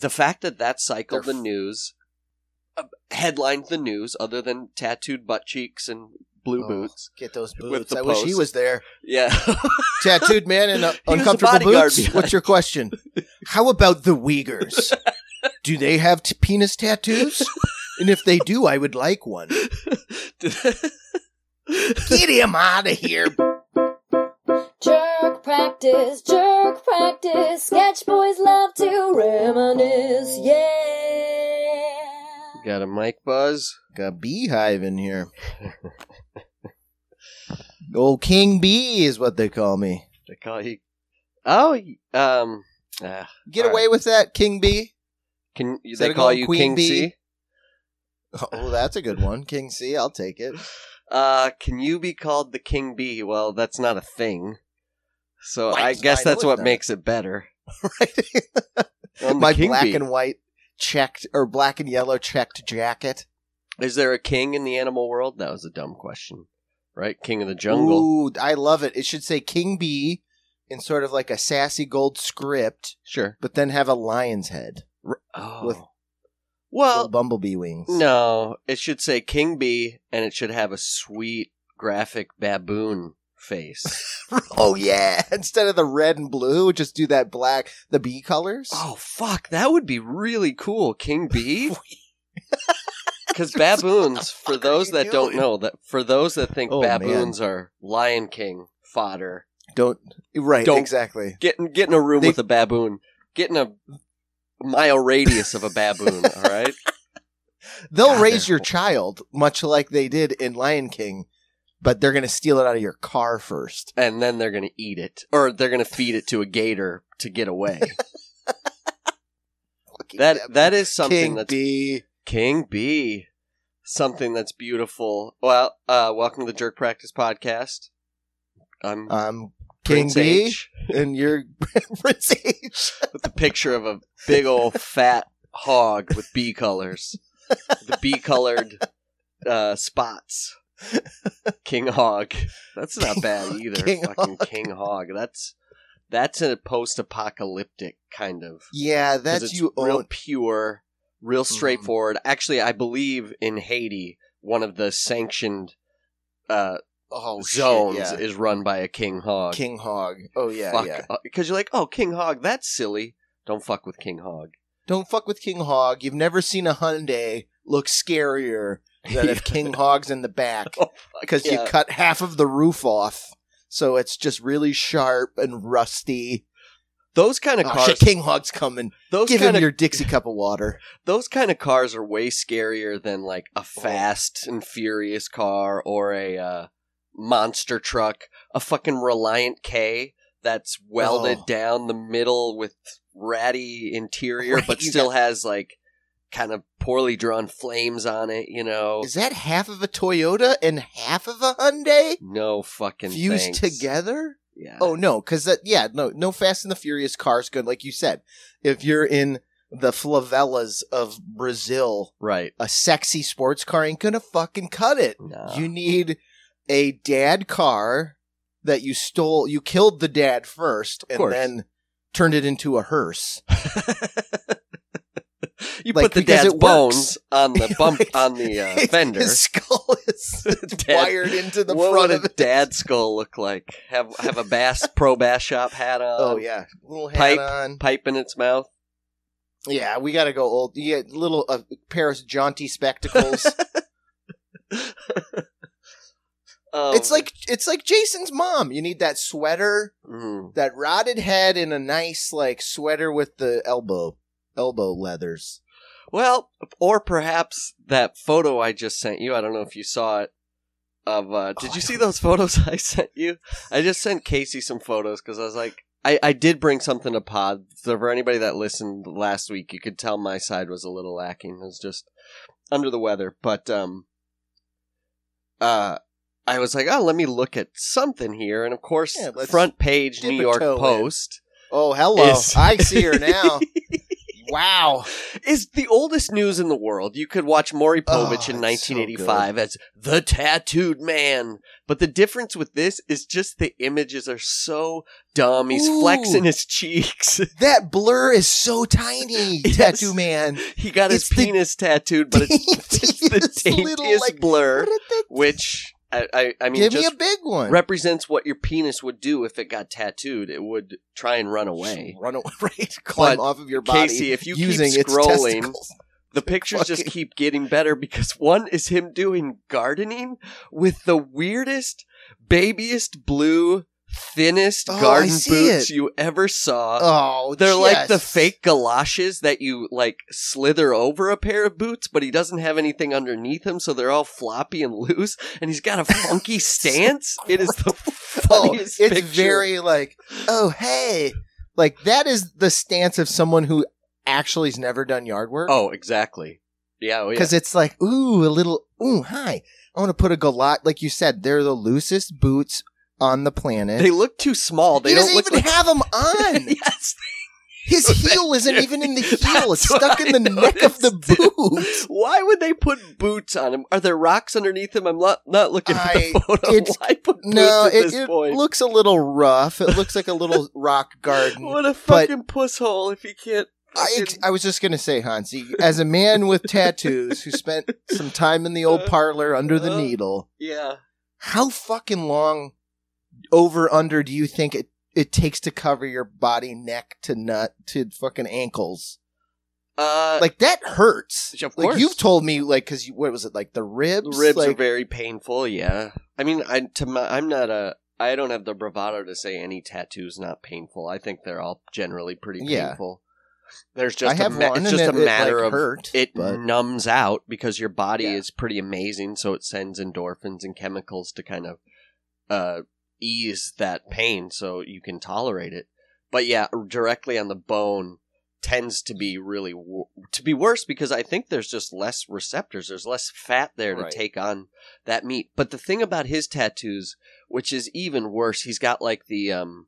the fact that that cycled They're the news, uh, headlined the news, other than tattooed butt cheeks and blue Oh, boots. Get those boots. the I wish he was there. Yeah, Tattooed man in uncomfortable boots. behind. What's your question? How about the Uyghurs? Do they have t- penis tattoos? And if they do, I would like one. Get him out of here. Jerk practice, jerk practice. Sketch boys love to reminisce. Yeah. Got a mic buzz. Got a beehive in here. Old King Bee is what they call me. They call you. Oh, um, ah, Get All away with that, King Bee. can Instead they call you Queen King Bee? C? Oh, that's a good one. King C, I'll take it. Uh, can you be called the King Bee? Well, that's not a thing. So I guess that's what makes it better. right? I'm the My King black Bee. and white checked or black and yellow checked jacket. Is there a king in the animal world? That was a dumb question, right? King of the jungle. Ooh, I love it. It should say King Bee in sort of like a sassy gold script, Sure. but then have a lion's head Oh. with well, bumblebee wings. no. It should say King Bee, and it should have a sweet graphic baboon face. Oh yeah! Instead of the red and blue, just do that black, the bee colors. oh fuck, that would be really cool, King Bee. Because baboons, for those that don't know, that for those that think Oh, man. baboons are Lion King fodder, Don't right Don't- exactly. get in, get in a room They- with a baboon, get in a mile radius of a baboon. all right, They'll God, raise your child much like they did in Lion King, but they're going to steal it out of your car first. and then they're gonna eat it, or they're gonna feed it to a gator to get away. that that is something King that's Bee. King Bee. Something that's beautiful. Well, uh, welcome to the Jerk Practice Podcast. I'm Um, King Prince Bee H and your Prince H. with the picture of a big old fat hog with bee colors, the bee colored uh, spots. King Hog. That's not bad either. King Fucking Hog. King Hog. That's that's a post-apocalyptic kind of. Yeah, that's you real own. pure, real Mhm. straightforward. Actually, I believe in Haiti, one of the sanctioned uh, Oh, shit, zones yeah. is run by a king hog. King Hog. Oh yeah, Fuck, yeah. Because you're like, oh, King Hog, that's silly. Don't fuck with King Hog. Don't fuck with King Hog. You've never seen a Hyundai look scarier than have King Hog's in the back Oh, because yeah. you cut half of the roof off, so it's just really sharp and rusty. those kind of Oh, cars. shit, King Hog's coming. those Give kind him of your Dixie cup of water. those kind of cars are way scarier than like a fast and furious car or a uh, monster truck, a fucking Reliant K that's welded Oh. down the middle with ratty interior, Right, but still has like kind of poorly drawn flames on it. You know, Is that half of a Toyota and half of a Hyundai no fucking fused thanks. together? Yeah. Oh no, because that yeah no no Fast and the Furious car's good. Like you said, if you're in the favelas of Brazil, right. a sexy sports car ain't gonna fucking cut it. You need a dad car that you stole. You killed the dad first, and then turned it into a hearse. you Like, put the dad's bones on the bump on the uh, fender. His skull is Dad- wired into the what front would of a it. dad skull look like? Have have a bass pro bass shop hat on. Oh yeah, little hat Pipe. on. pipe in its mouth. Yeah, we got to go old. Yeah, little uh, pair of jaunty spectacles. Oh, it's like it's like Jason's mom. You need that sweater, mm. that rotted head, and a nice like sweater with the elbow elbow leathers. well, or perhaps that photo I just sent you. I don't know if you saw it. Of uh, did Oh, you see those photos I sent you? I just sent Casey some photos because I was like, I, I did bring something to pod. So for anybody that listened last week, you could tell my side was a little lacking. It was just under the weather. But um, uh, I was like, oh, let me look at something here, and of course, Yeah, front page New York toe in. Post. Oh, hello! Is- I see her now. wow. is the oldest news in the world. You could watch Maury Oh, Povich in it's so 1985 as the tattooed man. But the difference with this is just the images are so dumb. He's Ooh. flexing his cheeks. That blur is so tiny, Yes. tattoo man. he got his It's the penis tattooed, but it's, it's the daintiest little, like, blur, What did that- which I, I, I mean, Give just me a big one. represents what your penis would do if it got tattooed. It would try and run away. Run away, right? Climb But, off of your body. Casey, if you using keep scrolling, the pictures just keep getting better because one is him doing gardening with the weirdest, babiest blue, thinnest Oh, garden boots it. you ever saw. Oh, They're like the fake galoshes that you like slither over a pair of boots, but he doesn't have anything underneath him, so they're all floppy and loose. And he's got a funky stance. It is the Oh, funniest it's picture. very like, oh hey, like that is the stance of someone who actually's never done yard work. Oh, exactly. Yeah, oh, yeah. because it's like, ooh, a little, ooh, hi. I want to put a galot, like you said, they're the loosest boots on the planet. they look too small. They he don't even like have them on. yes. His heel isn't even in the heel; it's stuck in the neck of the boot. Why would they put boots on him? Are there rocks underneath him? I'm not not looking at I- the photo. it's- Why put boots No, at it, this it point? looks a little rough. It looks like a little rock garden. what a fucking puss hole if he can't. I, I was just gonna say, Hansi, as a man with tattoos who spent some time in the old parlor under the Uh. needle, yeah. how fucking long over under do you think it, it takes to cover your body neck to nut to fucking ankles? Uh, Like that hurts. Of Like course. you've told me, like, because what was it, like the ribs? the ribs like, are very painful. Yeah. I mean, I to my, I'm not a. I don't have the bravado to say any tattoo's not painful. I think they're all generally pretty Yeah. painful. There's just I have a ma- it's just it, a it, matter like, of hurt, it but numbs out because your body Yeah. is pretty amazing so it sends endorphins and chemicals to kind of uh ease that pain so you can tolerate it but yeah directly on the bone tends to be really to be worse because i think there's just less receptors there's less fat there to Right. take on that meat but the thing about his tattoos which is even worse he's got like the um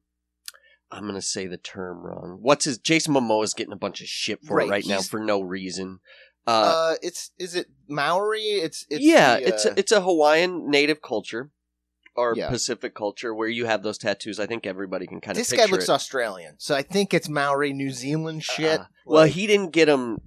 I'm gonna say the term wrong. What's his Jason Momoa is getting a bunch of shit for Right, it right now for no reason. Uh, uh, it's is it Maori? It's, it's yeah, the, it's uh, a, it's a Hawaiian native culture or Yeah. Pacific culture where you have those tattoos. I think everybody can kind of this guy looks it. Australian, so I think it's Maori, New Zealand shit. Uh, well, like, he didn't get them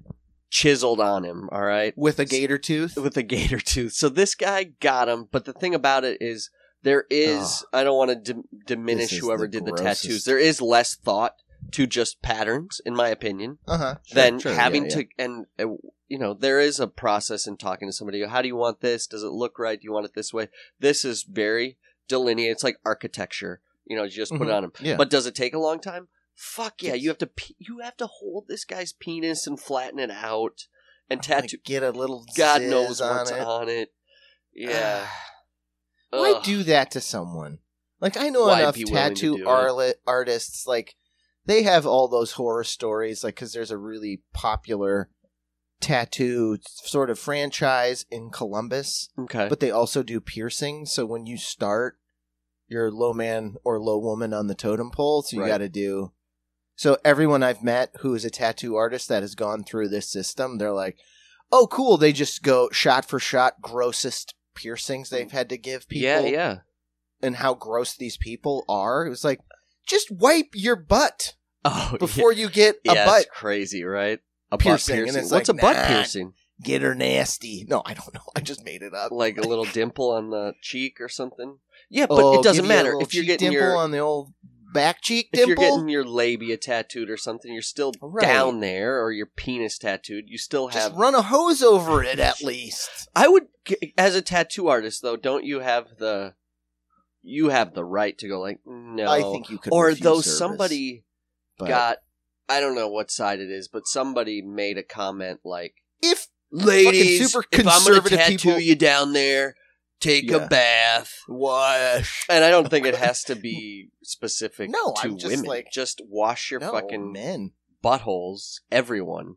chiseled on him. All right, with a gator tooth. with a gator tooth. So this guy got him, but the thing about it is there is I don't want to dim- diminish whoever the did the tattoos. There is less thought to just patterns, in my opinion. Uh huh. than having to and uh, you know there is a process in talking to somebody how do you want this does it look right do you want it this way this is very delineated it's like architecture you know you just put it Mhm. on him Yeah. but does it take a long time fuck yeah you have to pe- you have to hold this guy's penis and flatten it out and tattoo get a little. god knows on what's it. on it yeah Why do that to someone? Like I know Why enough be willing to tattoo arli- artists. Like they have all those horror stories. Like because there's a really popular tattoo sort of franchise in Columbus, okay but they also do piercings. So when you start, you're low man or low woman on the totem pole. So you Right. got to do. So everyone I've met who is a tattoo artist that has gone through this system, they're like, "Oh, cool!" They just go shot for shot, grossest piercings they've had to give people yeah yeah and how gross these people are. It was like, just wipe your butt oh before you get a yeah butt. crazy right a piercing, piercing it's what's like, a butt nah. piercing Get her nasty. No, I don't know. I just made it up. like a little dimple on the cheek or something. Yeah, but Oh, it doesn't give you a matter if you're getting dimple your on the old back cheek if dimple. you're getting your labia tattooed or something. You're still Right. down there, or your penis tattooed. You still just have. run a hose over it at least. I would, as a tattoo artist, though, don't you have the? You have the right to go like no, I think you could. or though service, somebody but got. I don't know what side it is, but somebody made a comment like, if "Ladies, super if I'm gonna conservative tattoo people- you down there, take Yeah. a bath." wash. And I don't think it has to be specific No, to I'm just women. like- just wash your no, fucking men. buttholes, everyone.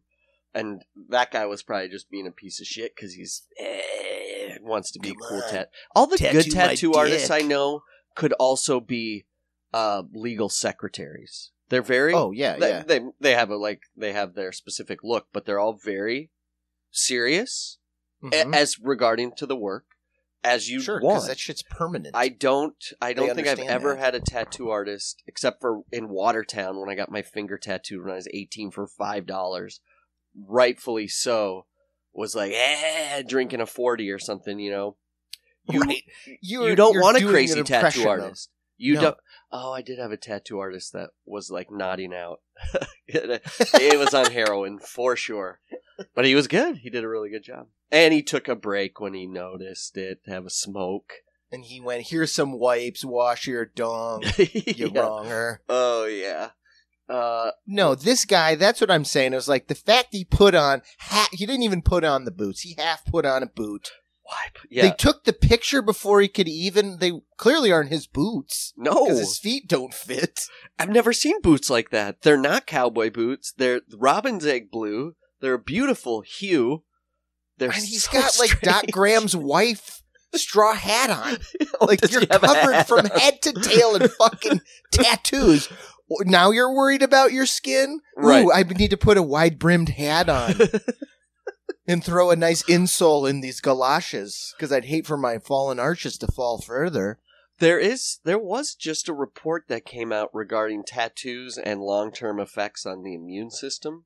And that guy was probably just being a piece of shit because he's eh, wants to be Come cool tat. All the good Tattoo my tattoo artists I know could also be uh, legal secretaries. They're very Oh yeah, they, yeah. they they have a like they have their specific look, but they're all very serious a- Mhm. as regarding to the work as you sure, want. that shit's permanent. I don't. I don't think I've ever that. had a tattoo artist except for in Watertown when I got my finger tattooed when I was eighteen for five dollars. Rightfully so. Was like, eh, drinking a forty or something. You know, you right. you don't want a crazy tattoo artist. You No. don't. Oh, I did have a tattoo artist that was like nodding out. it, it was on heroin for sure, but he was good. He did a really good job, and he took a break when he noticed it have a smoke. And he went, "Here's some wipes. Wash your dong, you Yeah. wronger." Oh yeah. Uh, No, this guy. That's what I'm saying. It was like the fact he put on. Ha- he didn't even put on the boots. He half put on a boot. Yeah. They took the picture before he could even. They clearly aren't his boots no, because his feet don't fit. I've never seen boots like that. They're not cowboy boots. They're robin's egg blue. They're a beautiful hue. They're and he's so got like Doc. Graham's wife straw hat on. Oh, Like you're he have a covered from on? head to tail in fucking tattoos. Now you're worried about your skin? Right. Ooh, I need to put a wide brimmed hat on and throw a nice insole in these galoshes because I'd hate for my fallen arches to fall further. There is there was just a report that came out regarding tattoos and long-term effects on the immune system.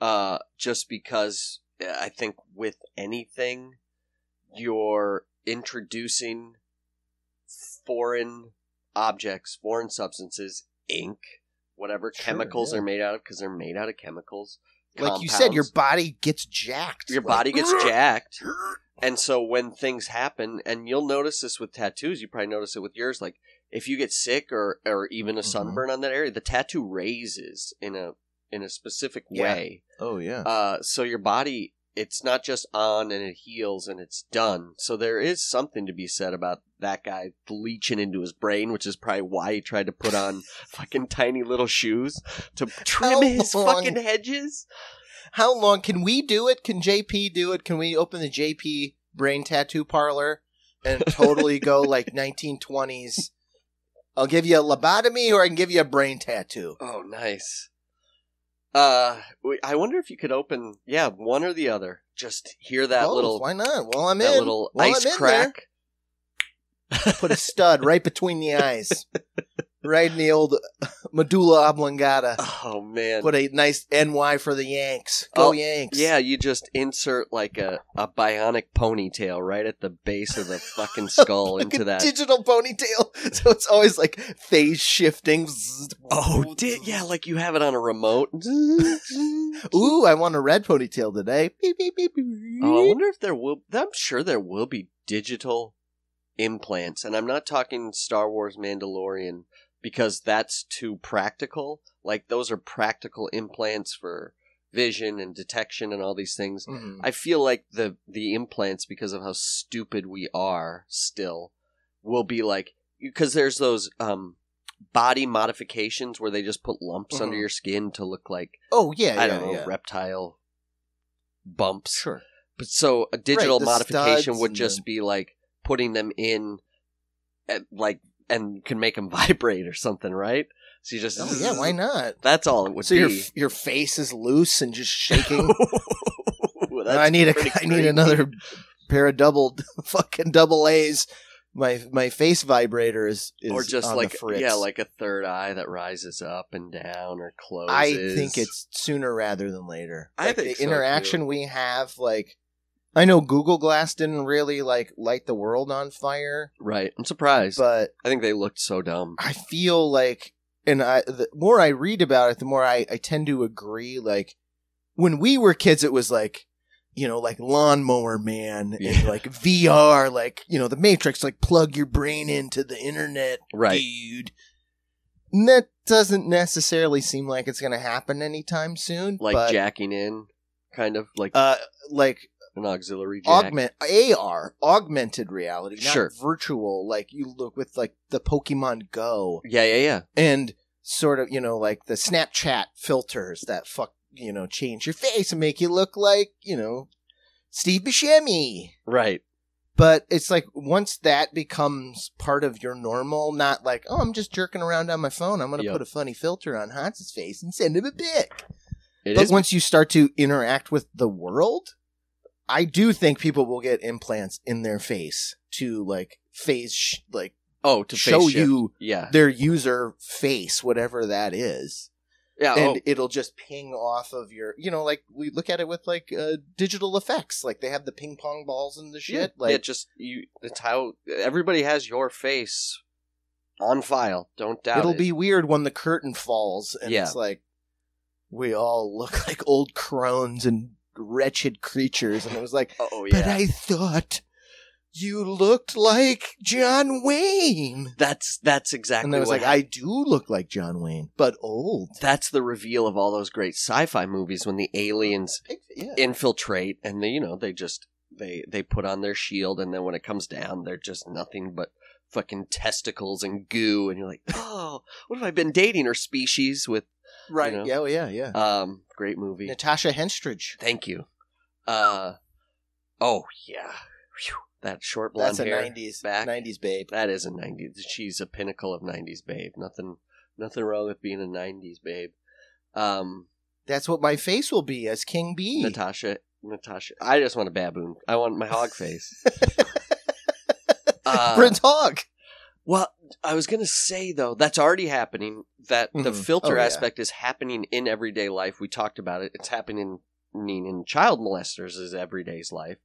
Uh just because I think with anything you're introducing foreign objects, foreign substances, ink, whatever Sure, chemicals yeah. they're made out of because they're made out of chemicals. Like you said, your body gets jacked. your Like, body gets jacked. And so when things happen, and you'll notice this with tattoos, you probably notice it with yours. Like if you get sick or or even a Mhm. sunburn on that area, the tattoo raises in a in a specific Yeah. way. Oh yeah. Uh, so your body, it's not just on and it heals and it's done. So there is something to be said about that guy leeching into his brain, which is probably why he tried to put on fucking tiny little shoes to trim How his long- fucking hedges. How long can we do it? Can JP do it? Can we open the JP brain tattoo parlor and totally go like 1920s? I'll give you a lobotomy or I can give you a brain tattoo. Oh, nice. Uh, I wonder if you could open, yeah, one or the other. Just hear that Both, little, why not? Well, I'm that in. little Well, ice I'm in crack. there. Put a stud right between the eyes, right in the old medulla oblongata. Oh man. Put a nice NY for the Yanks. Go Oh, Yanks. yeah, you just insert like a, a bionic ponytail right at the base of the fucking skull Like into a that. digital ponytail. So it's always like phase shifting. oh, did yeah, like you have it on a remote. Ooh, I want a red ponytail today. Oh, I wonder if there will. I'm sure there will be digital implants, and I'm not talking Star Wars Mandalorian because that's too practical. Like those are practical implants for vision and detection and all these things. Mhm. I feel like the the implants, because of how stupid we are, still will be like because there's those um body modifications where they just put lumps under Mhm. your skin to look like Oh yeah, I yeah, don't know yeah. reptile bumps. Sure. But so a digital the modification would just be like putting them in, at, like, and can make them vibrate or something, right? So you just, Oh yeah, why not? That's all it would So be. your your face is loose and just shaking. That's I need a pretty I need another pair of double fucking double A's. My my face vibrator is, is or just on like the yeah, like a third eye that rises up and down or closes. I think it's sooner rather than later. I Like, think the so, interaction we have, like I know Google Glass didn't really like light the world on fire, right. I'm surprised. but I think they looked so dumb. I feel like, and I the more I read about it, the more I, I tend to agree. Like when we were kids, it was like you know, like lawnmower man and Yeah. like VR, like you know, the Matrix, like plug your brain into the internet, Right. dude. And that doesn't necessarily seem like it's going to happen anytime soon. Like but, jacking in, kind of like uh, like an auxiliary jack. augment AR, augmented reality, not Sure. virtual. Like you look with like the Pokemon Go Yeah, yeah, yeah. and sort of you know like the Snapchat filters that fuck you know change your face and make you look like you know Steve Buscemi. Right. But it's like once that becomes part of your normal, not like, oh, I'm just jerking around on my phone. I'm going to Yep. put a funny filter on Hans's face and send him a pic. It but once you start to interact with the world, I do think people will get implants in their face to like phase, sh- like oh to show face you Yeah. their user face, whatever that is. Yeah. and oh, it'll just ping off of your, you know, like we look at it with like uh, digital effects. Like they have the ping pong balls and the shit. yeah, like yeah, just you. It's how everybody has your face on file. Don't doubt it'll it. be weird when the curtain falls and Yeah. it's like we all look like old crones and wretched creatures. And it was like, Oh yeah. but. I thought you looked like John Wayne. that's that's exactly. And I was like, I do look like John Wayne, but old. that's the reveal of all those great sci-fi movies when the aliens Yeah. infiltrate and they you know they just they they put on their shield and then when it comes down they're just nothing but fucking testicles and goo and you're like oh what have i been dating or species with right. you know. Yeah, oh, yeah, yeah. um great movie Natasha Henstridge. thank you uh oh yeah Phew. that short blonde That's a hair 90s, back. 90s babe. that is a 90s she's a pinnacle of 90s babe nothing nothing wrong with being a 90s babe um That's what my face will be as King B. Natasha, Natasha. I just want a baboon. I want my hog face. Uh, Prince Hog. well, I was gonna say though, that's already happening. That the Mhm. filter Oh, yeah. aspect is happening in everyday life. We talked about it. It's happening in child molesters' is everyday's life.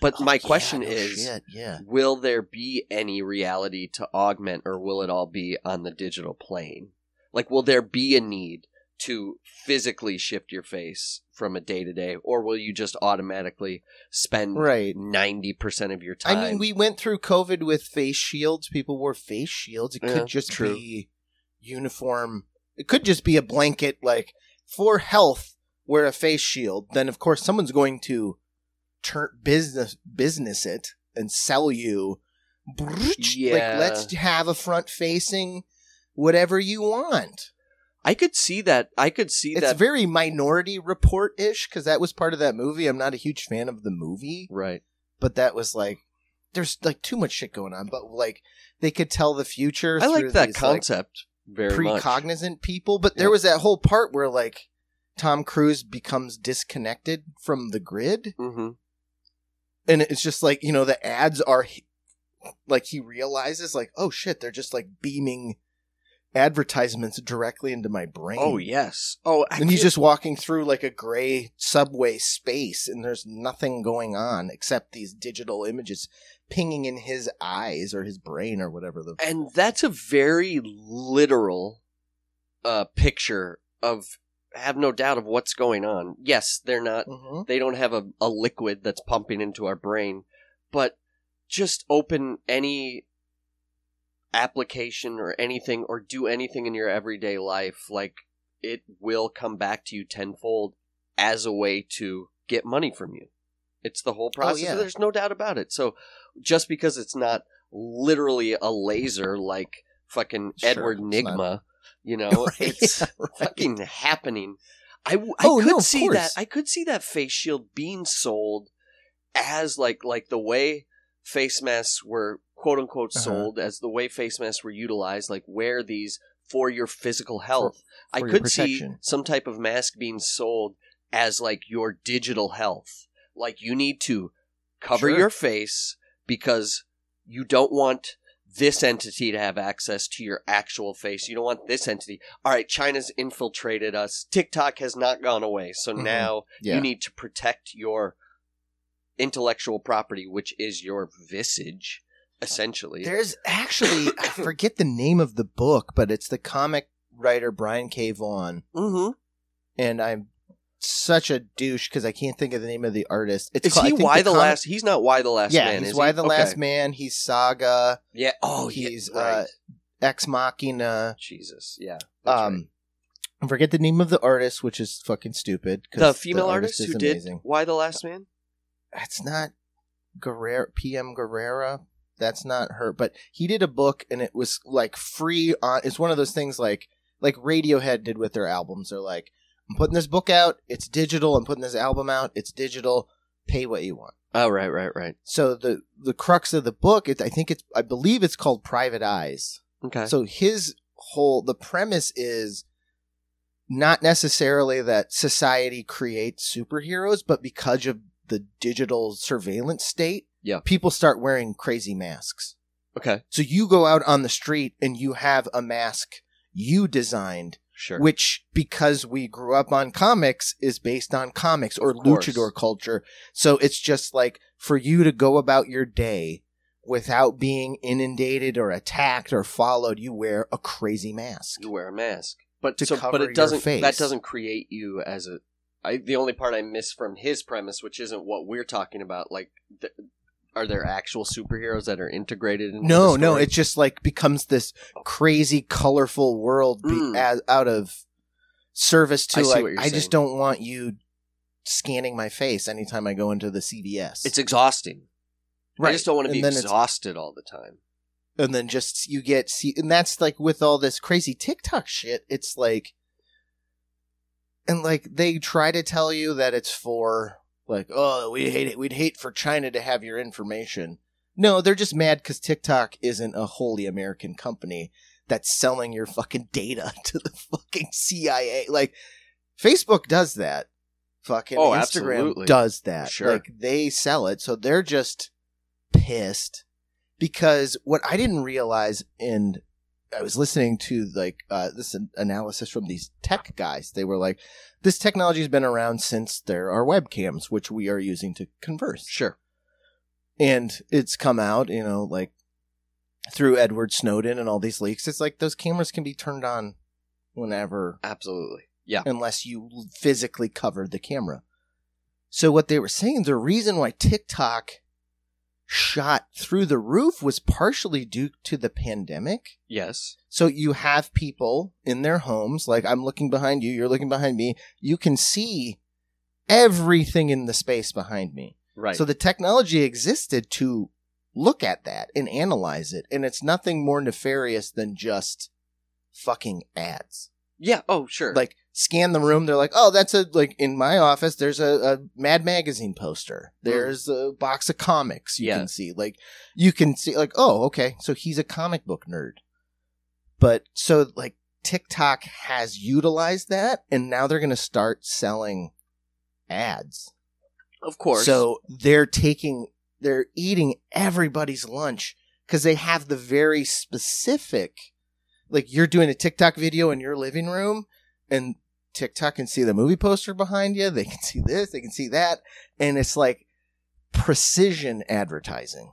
But my Oh, yeah, question no is, shit, yeah. will there be any reality to augment, or will it all be on the digital plane? Like, will there be a need to physically shift your face from a day to day, or will you just automatically spend Right. ninety percent of your time? I mean, we went through COVID with face shields. People wore face shields. It Yeah, could just true. be uniform. It could just be a blanket, like for health, wear a face shield. Then, of course, someone's going to turn business business it and sell you. Yeah. Like, let's have a front facing whatever you want. I could see that. I could see It's that. It's very Minority Report ish because that was part of that movie. I'm not a huge fan of the movie, right. but that was like there's like too much shit going on. But like they could tell the future. I like that these, like, concept very much. precognizant people. But there Yeah. was that whole part where like Tom Cruise becomes disconnected from the grid, hmm and it's just like you know the ads are like he realizes like oh shit they're just like beaming advertisements directly into my brain. Oh yes. Oh, I and he's just walking through like a gray subway space and there's nothing going on except these digital images pinging in his eyes or his brain or whatever the and that's a very literal uh picture of have no doubt of what's going on. Yes, they're not Mhm. they don't have a, a liquid that's pumping into our brain, but just open any application or anything or do anything in your everyday life, like it will come back to you tenfold as a way to get money from you. It's the whole process. yeah. There's no doubt about it. So just because it's not literally a laser like fucking Sure, Edward Nigma, you know, Right, it's yeah, right. fucking happening. I, w- I Oh, could no, see course. that. I could see that face shield being sold as like like the way face masks were quote unquote Uh-huh. sold as the way face masks were utilized. Like wear these for your physical health. I for your could see some type of mask being sold as like your digital health. Like you need to cover Sure. your face because you don't want this entity to have access to your actual face. You don't want this entity. All right, China's infiltrated us. TikTok has not gone away. So Mhm. now yeah you need to protect your intellectual property, which is your visage, essentially. there's actually i forget the name of the book but it's the comic writer brian k vaughan mm-hmm. and i'm such a douche because i can't think of the name of the artist it's Is called- he why the, comic- last? He's not why the last yeah man. he's is why he? the Okay. last man he's saga Yeah. Oh, yeah, he's right. uh ex machina Jesus. Yeah. that's right. um I forget the name of the artist, which is fucking stupid. the female artist, is who did. Y: The Last Man? That's not Guerrera, PM Guerrera. That's not her, but he did a book and it was like free on. It's one of those things like like Radiohead did with their albums. They're like, I'm putting this book out. It's digital. I'm putting this album out. It's digital. Pay what you want. Oh, right, right, right. So the the crux of the book, it, I think it's I believe it's called Private Eyes. Okay. So his whole the premise is not necessarily that society creates superheroes, but because of the digital surveillance state, Yeah. people start wearing crazy masks. okay. So you go out on the street and you have a mask you designed, Sure. which because we grew up on comics is based on comics or luchador culture. So it's just like for you to go about your day without being inundated or attacked or followed, you wear a crazy mask. you wear a mask, but To so, cover but your it doesn't. face. That doesn't create you as a. I, the only part I miss from his premise, which isn't what we're talking about, like, are there actual superheroes that are integrated? Into No, no, it just like becomes this crazy, colorful world be, Mm. as, out of service to I like. what you're just don't want you scanning my face anytime I go into the CVS. it's exhausting. Right. i just don't want to be exhausted all the time. and then just you get see, and that's like with all this crazy TikTok shit. It's like, and like they try to tell you that it's for like, oh, we hate it. We'd hate for China to have your information. No, they're just mad because TikTok isn't a wholly American company that's selling your fucking data to the fucking CIA. Like, Facebook does that. Fucking Oh, Instagram absolutely. does that. Sure. Like, they sell it. So they're just pissed because what I didn't realize, and I was listening to like uh, this analysis from these tech guys. They were like, "This technology has been around since there are webcams, which we are using to converse." Sure. and it's come out, you know, like through Edward Snowden and all these leaks. It's like those cameras can be turned on whenever, Absolutely. Yeah. unless you physically covered the camera. So what they were saying, the reason why TikTok shot through the roof was partially due to the pandemic. Yes. So you have people in their homes, like I'm looking behind you, you're looking behind me. You can see everything in the space behind me. Right. So the technology existed to look at that and analyze it. And it's nothing more nefarious than just fucking ads. yeah. Oh, sure. Like scan the room. They're like, oh, that's a, like in my office, there's a, a Mad Magazine poster. There's a box of comics you Yeah. can see. Like you can see like, oh, okay. So he's a comic book nerd. But so like TikTok has utilized that and now they're going to start selling ads. of course. So they're taking, they're eating everybody's lunch because they have the very specific, like you're doing a TikTok video in your living room and TikTok can see the movie poster behind you. They can see this, they can see that. And it's like precision advertising.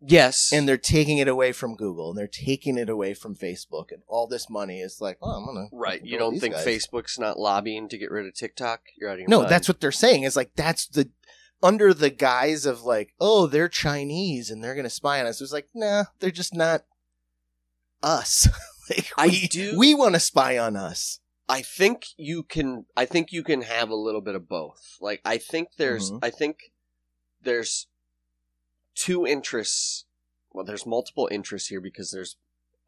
yes. And they're taking it away from Google and they're taking it away from Facebook. And all this money is like, oh, I'm going to. right. You don't think Facebook's not lobbying to get rid of TikTok? You're out of your No, mind. that's what they're saying. Is like that's the under the guise of like, oh, they're Chinese and they're gonna spy on us. It's like, nah, they're just not us. like, I do- We want to spy on us. I think you can. I think you can have a little bit of both. Like I think there's. Mhm. I think there's two interests. Well, there's multiple interests here because there's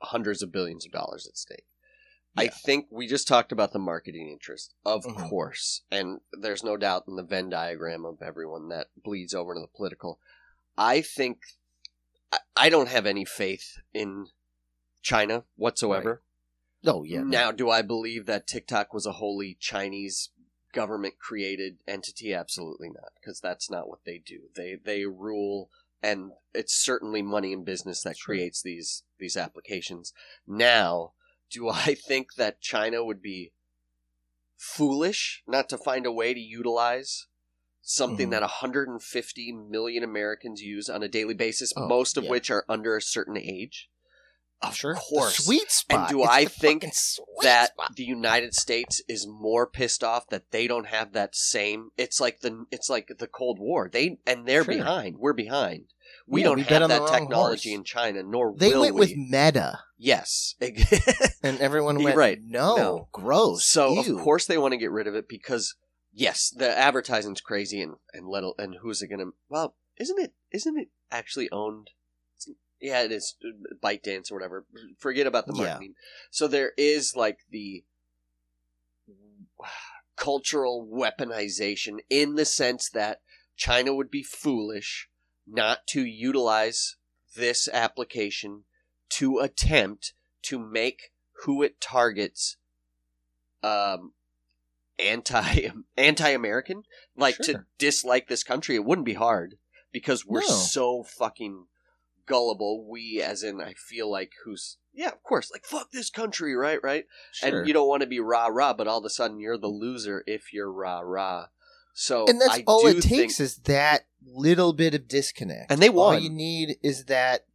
hundreds of billions of dollars at stake. I think we just talked about the marketing interest, of Mhm. course, and there's no doubt in the Venn diagram of everyone that bleeds over to the political. I think I, I don't have any faith in China whatsoever. Oh yeah. Now, do I believe that TikTok was a wholly Chinese government created entity? Absolutely not, because that's not what they do. They they rule, and it's certainly money and business that Sure. creates these these applications. Now, do I think that China would be foolish not to find a way to utilize something Mhm. that 150 million Americans use on a daily basis, Oh, most of yeah. which are under a certain age? Of Sure. The course, sweet spot. And do It's I think that spot. the United States is more pissed off that they don't have that same. It's like the it's like the Cold War. They and they're Sure. behind. We're behind. We Yeah, don't we have on the that technology in China, nor they went we. with Meta, yes. and everyone went, right. No, No. gross. so ew." of course they want to get rid of it because yes, the advertising's crazy and and little and who's it gonna? Well, isn't it? Isn't it actually owned? Yeah, it is. bike ByteDance or whatever. Forget about the Yeah. marketing. So there is like the cultural weaponization in the sense that China would be foolish not to utilize this application to attempt to make who it targets um anti anti American like to dislike this country it wouldn't be hard because we're No. so fucking gullible we as in I feel like who's yeah of course like fuck this country right right Sure. and you don't want to be rah rah but all of a sudden you're the loser if you're rah rah so and that's I all it think- takes is that little bit of disconnect. And they All you need is that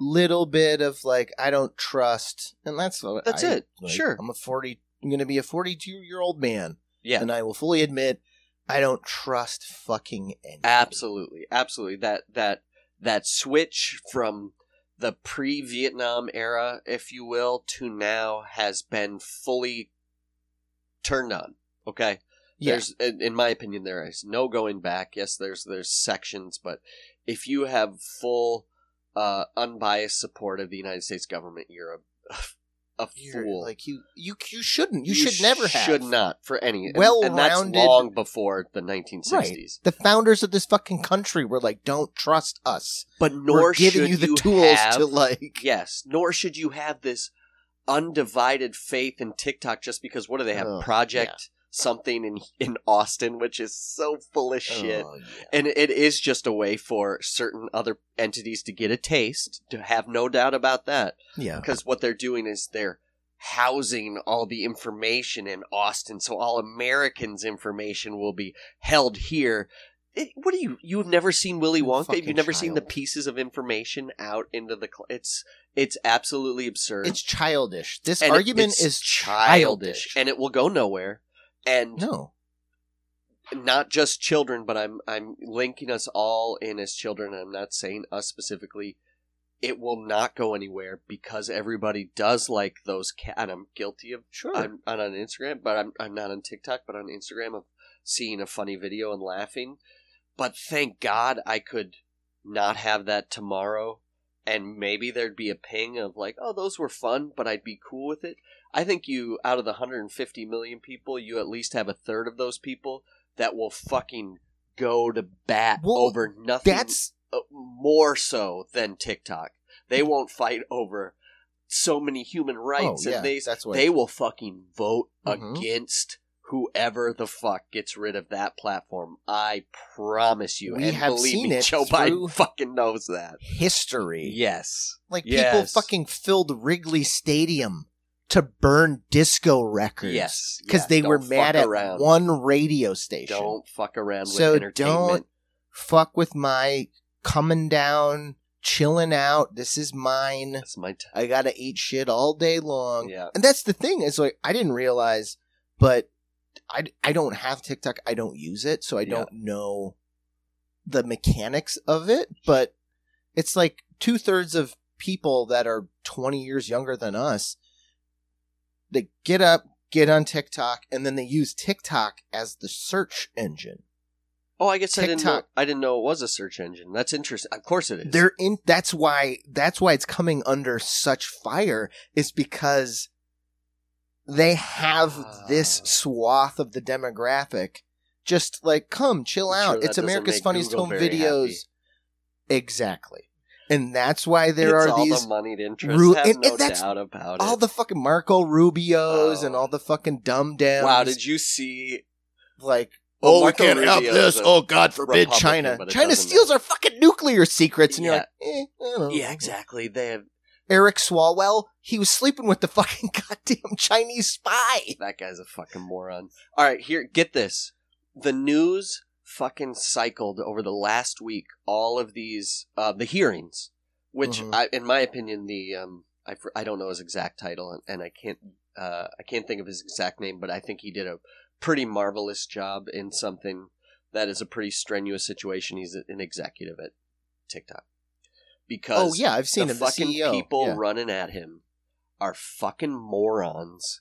little bit of like I don't trust, and that's That's I- it. like, Sure. I'm a forty. I'm going to be a 42 year old man, yeah and I will fully admit I don't trust fucking anything. Absolutely, absolutely. That that that switch from the pre-Vietnam era, if you will, to now has been fully turned on. Okay, Yeah. there's, in, in my opinion, there is no going back. Yes, there's there's sections, but if you have full, uh, unbiased support of the United States government, you're a a You're- fool. like you, you, you shouldn't. You, should never have. Should not for any. and- and, Well-rounded- that's long before the 1960s. The founders of this fucking country were like, "Don't trust us. But nor we're giving should you the tools have, to like." Yes, nor should you have this undivided faith in TikTok just because what do they have? Oh, Project something in in Austin, which is so full of shit. Oh, yeah. And it is just a way for certain other entities to get a taste, to have no doubt about that. yeah. Because what they're doing is they're housing all the information in Austin, so all Americans' information will be held here. It, what do you? You've never seen Willy Wonka? You've never seen the pieces of information out into the? Cl- it's it's absolutely absurd. It's childish. This And argument is childish. and it will go nowhere. And no. not just children, but I'm I'm linking us all in as children. I'm not saying us specifically. It will not go anywhere because everybody does like those cat. And I'm guilty of. Sure. I'm, I'm on Instagram, but I'm I'm not on TikTok, but on Instagram of seeing a funny video and laughing. But thank God I could not have that tomorrow, and maybe there'd be a ping of like, oh, those were fun, but I'd be cool with it. I think you, out of the 150 million people, you at least have a third of those people that will fucking go to bat Well, over nothing That's uh, more so than TikTok. They won't fight over so many human rights, oh, yeah, and they they will fucking vote Mhm. against whoever the fuck gets rid of that platform. I promise you. We and have believe seen me, it Joe Biden fucking knows that. history. Yes. Like people fucking filled Wrigley Stadium to burn disco records. Yes. Because Yeah, they were mad at around. one radio station. Don't fuck around with So entertainment. don't fuck with my coming down, chilling out. This is mine. That's my t- I gotta eat shit all day long. yeah. And that's the thing is like I didn't realize, but I, I don't have TikTok. I don't use it, so I Yeah. don't know the mechanics of it. But it's like two thirds of people that are twenty years younger than us. They get up, get on TikTok, and then they use TikTok as the search engine. Oh, I guess I didn't know. TikTok. I didn't know it was a search engine. That's interesting. Of course it is. They're in. That's why. That's why it's coming under such fire. Is because they have this Ah. swath of the demographic. Just like, come chill I'm out. that it's America's Funniest Google Home Videos. happy. Exactly, and that's why there It's are all these the moneyed interests. Ru- and- no and that's doubt about all it. the fucking Marco Rubios Oh. and all the fucking dumb downs. wow, did you see? like? Well, oh, we can't have Rubio this. Oh, God forbid Republican, China. China steals matter. our fucking nuclear secrets, and you're like, eh, I don't know. Yeah, exactly. They have Eric Swalwell, he was sleeping with the fucking goddamn Chinese spy. that guy's a fucking moron. All right, here, get this. The news fucking cycled over the last week. All of these, uh, the hearings, which, Mhm. I, in my opinion, the um, I, I don't know his exact title, and, and I can't uh, I can't think of his exact name, but I think he did a pretty marvelous job in something that is a pretty strenuous situation. He's an executive at TikTok because Oh yeah, I've seen the him. The fucking CEO. people Yeah. running at him are fucking morons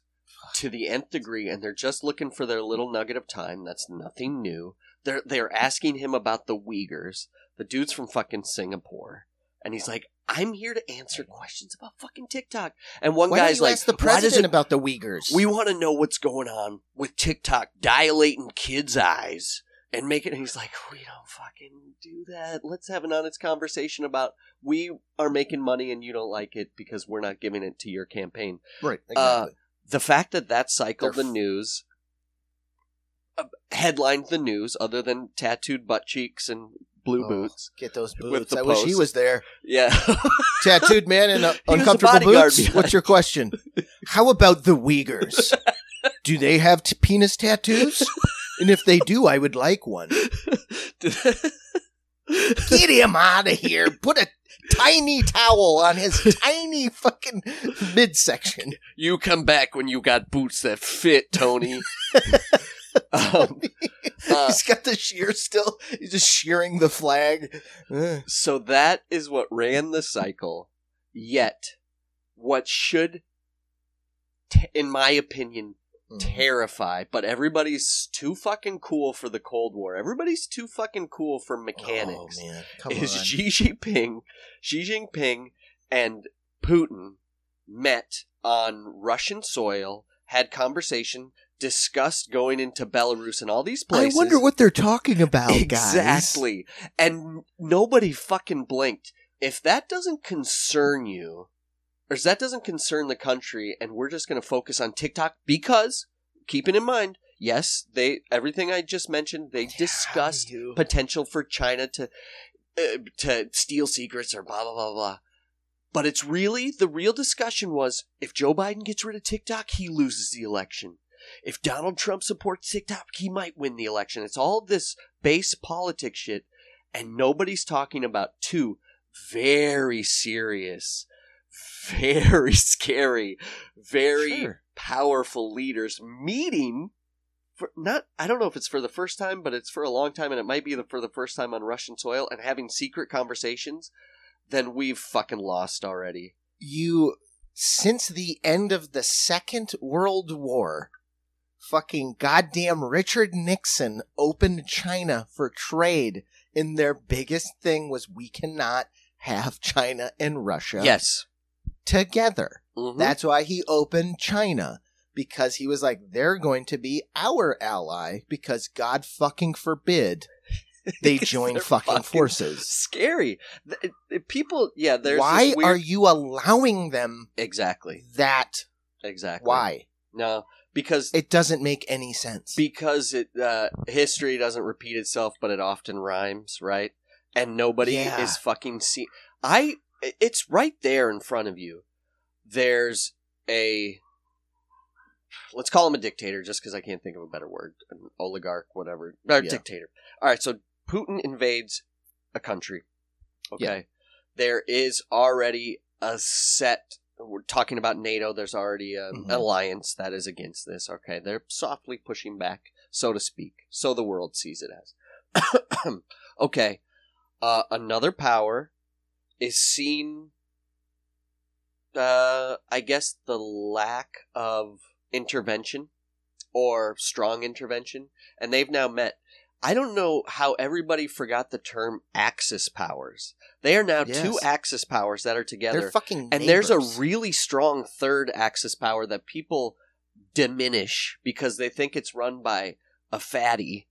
to the nth degree, and they're just looking for their little nugget of time. That's nothing new. They're they're asking him about the Uyghurs. The dude's from fucking Singapore, and he's like, "I'm here to answer questions about fucking TikTok." And one Why don't guy's you like, ask the "Why does president it about the Uyghurs? we want to know what's going on with TikTok dilating kids' eyes and making." And he's like, we don't fucking do that. Let's have an honest conversation about we are making money and you don't like it because we're not giving it to your campaign. Right. Uh, the fact that that cycled They're the f- news, headlined the news, other than tattooed butt cheeks and blue Oh. boots. Get those boots. I wish he was there. Yeah, Tattooed man in He was a uncomfortable boots. behind. What's your question? How about the Uyghurs? Do they have t- penis tattoos? And if they do, I would like one. Get him out of here. Put a tiny towel on his tiny fucking midsection. you come back when you got boots that fit, Tony. um, uh, He's got the shear still. He's just shearing the flag. So that is what ran the cycle. Yet, what should, t- in my opinion, terrify, but everybody's too fucking cool for the Cold War. Everybody's too fucking cool for mechanics. Oh man, come is on. Xi Jinping, Xi Jinping and Putin met on Russian soil, had conversation, discussed going into Belarus and all these places. I wonder what they're talking about, guys. Exactly. And nobody fucking blinked. If that doesn't concern you, or if that doesn't concern the country, and we're just going to focus on TikTok because, keeping in mind, yes, they everything I just mentioned, they discussed potential for China to uh, to steal secrets or blah blah blah blah. But it's really the real discussion was if Joe Biden gets rid of TikTok, he loses the election. If Donald Trump supports TikTok, he might win the election. It's all this base politics shit, and nobody's talking about two very serious, very scary, very Sure. powerful leaders meeting for not I don't know if it's for the first time, but it's for a long time and it might be the, for the first time on Russian soil and having secret conversations, then we've fucking lost already. you since the end of the Second World War, fucking goddamn Richard Nixon opened China for trade, and their biggest thing was we cannot have China and Russia Yes. together. Mhm. That's why he opened China. Because he was like, they're going to be our ally because God fucking forbid they join fucking, fucking forces. scary. Th- it- it- people, yeah, there's Why weird- are you allowing them exactly, that? exactly. Why? No, because It doesn't make any sense. because it uh, history doesn't repeat itself, but it often rhymes, right? And nobody Yeah. is fucking see. I. It's right there in front of you. There's a. Let's call him a dictator, just because I can't think of a better word. An oligarch, whatever. Or Yeah. dictator. All right, so Putin invades a country. Okay, there is already a set. We're talking about NATO. There's already an Mhm. alliance that is against this. Okay, they're softly pushing back, so to speak. So the world sees it as. okay, uh, another power is seen. Uh, I guess the lack of intervention or strong intervention, and they've now met. I don't know how everybody forgot the term Axis powers. They are now two Axis powers that are together They're fucking and there's a really strong third axis power that people diminish because they think it's run by a fatty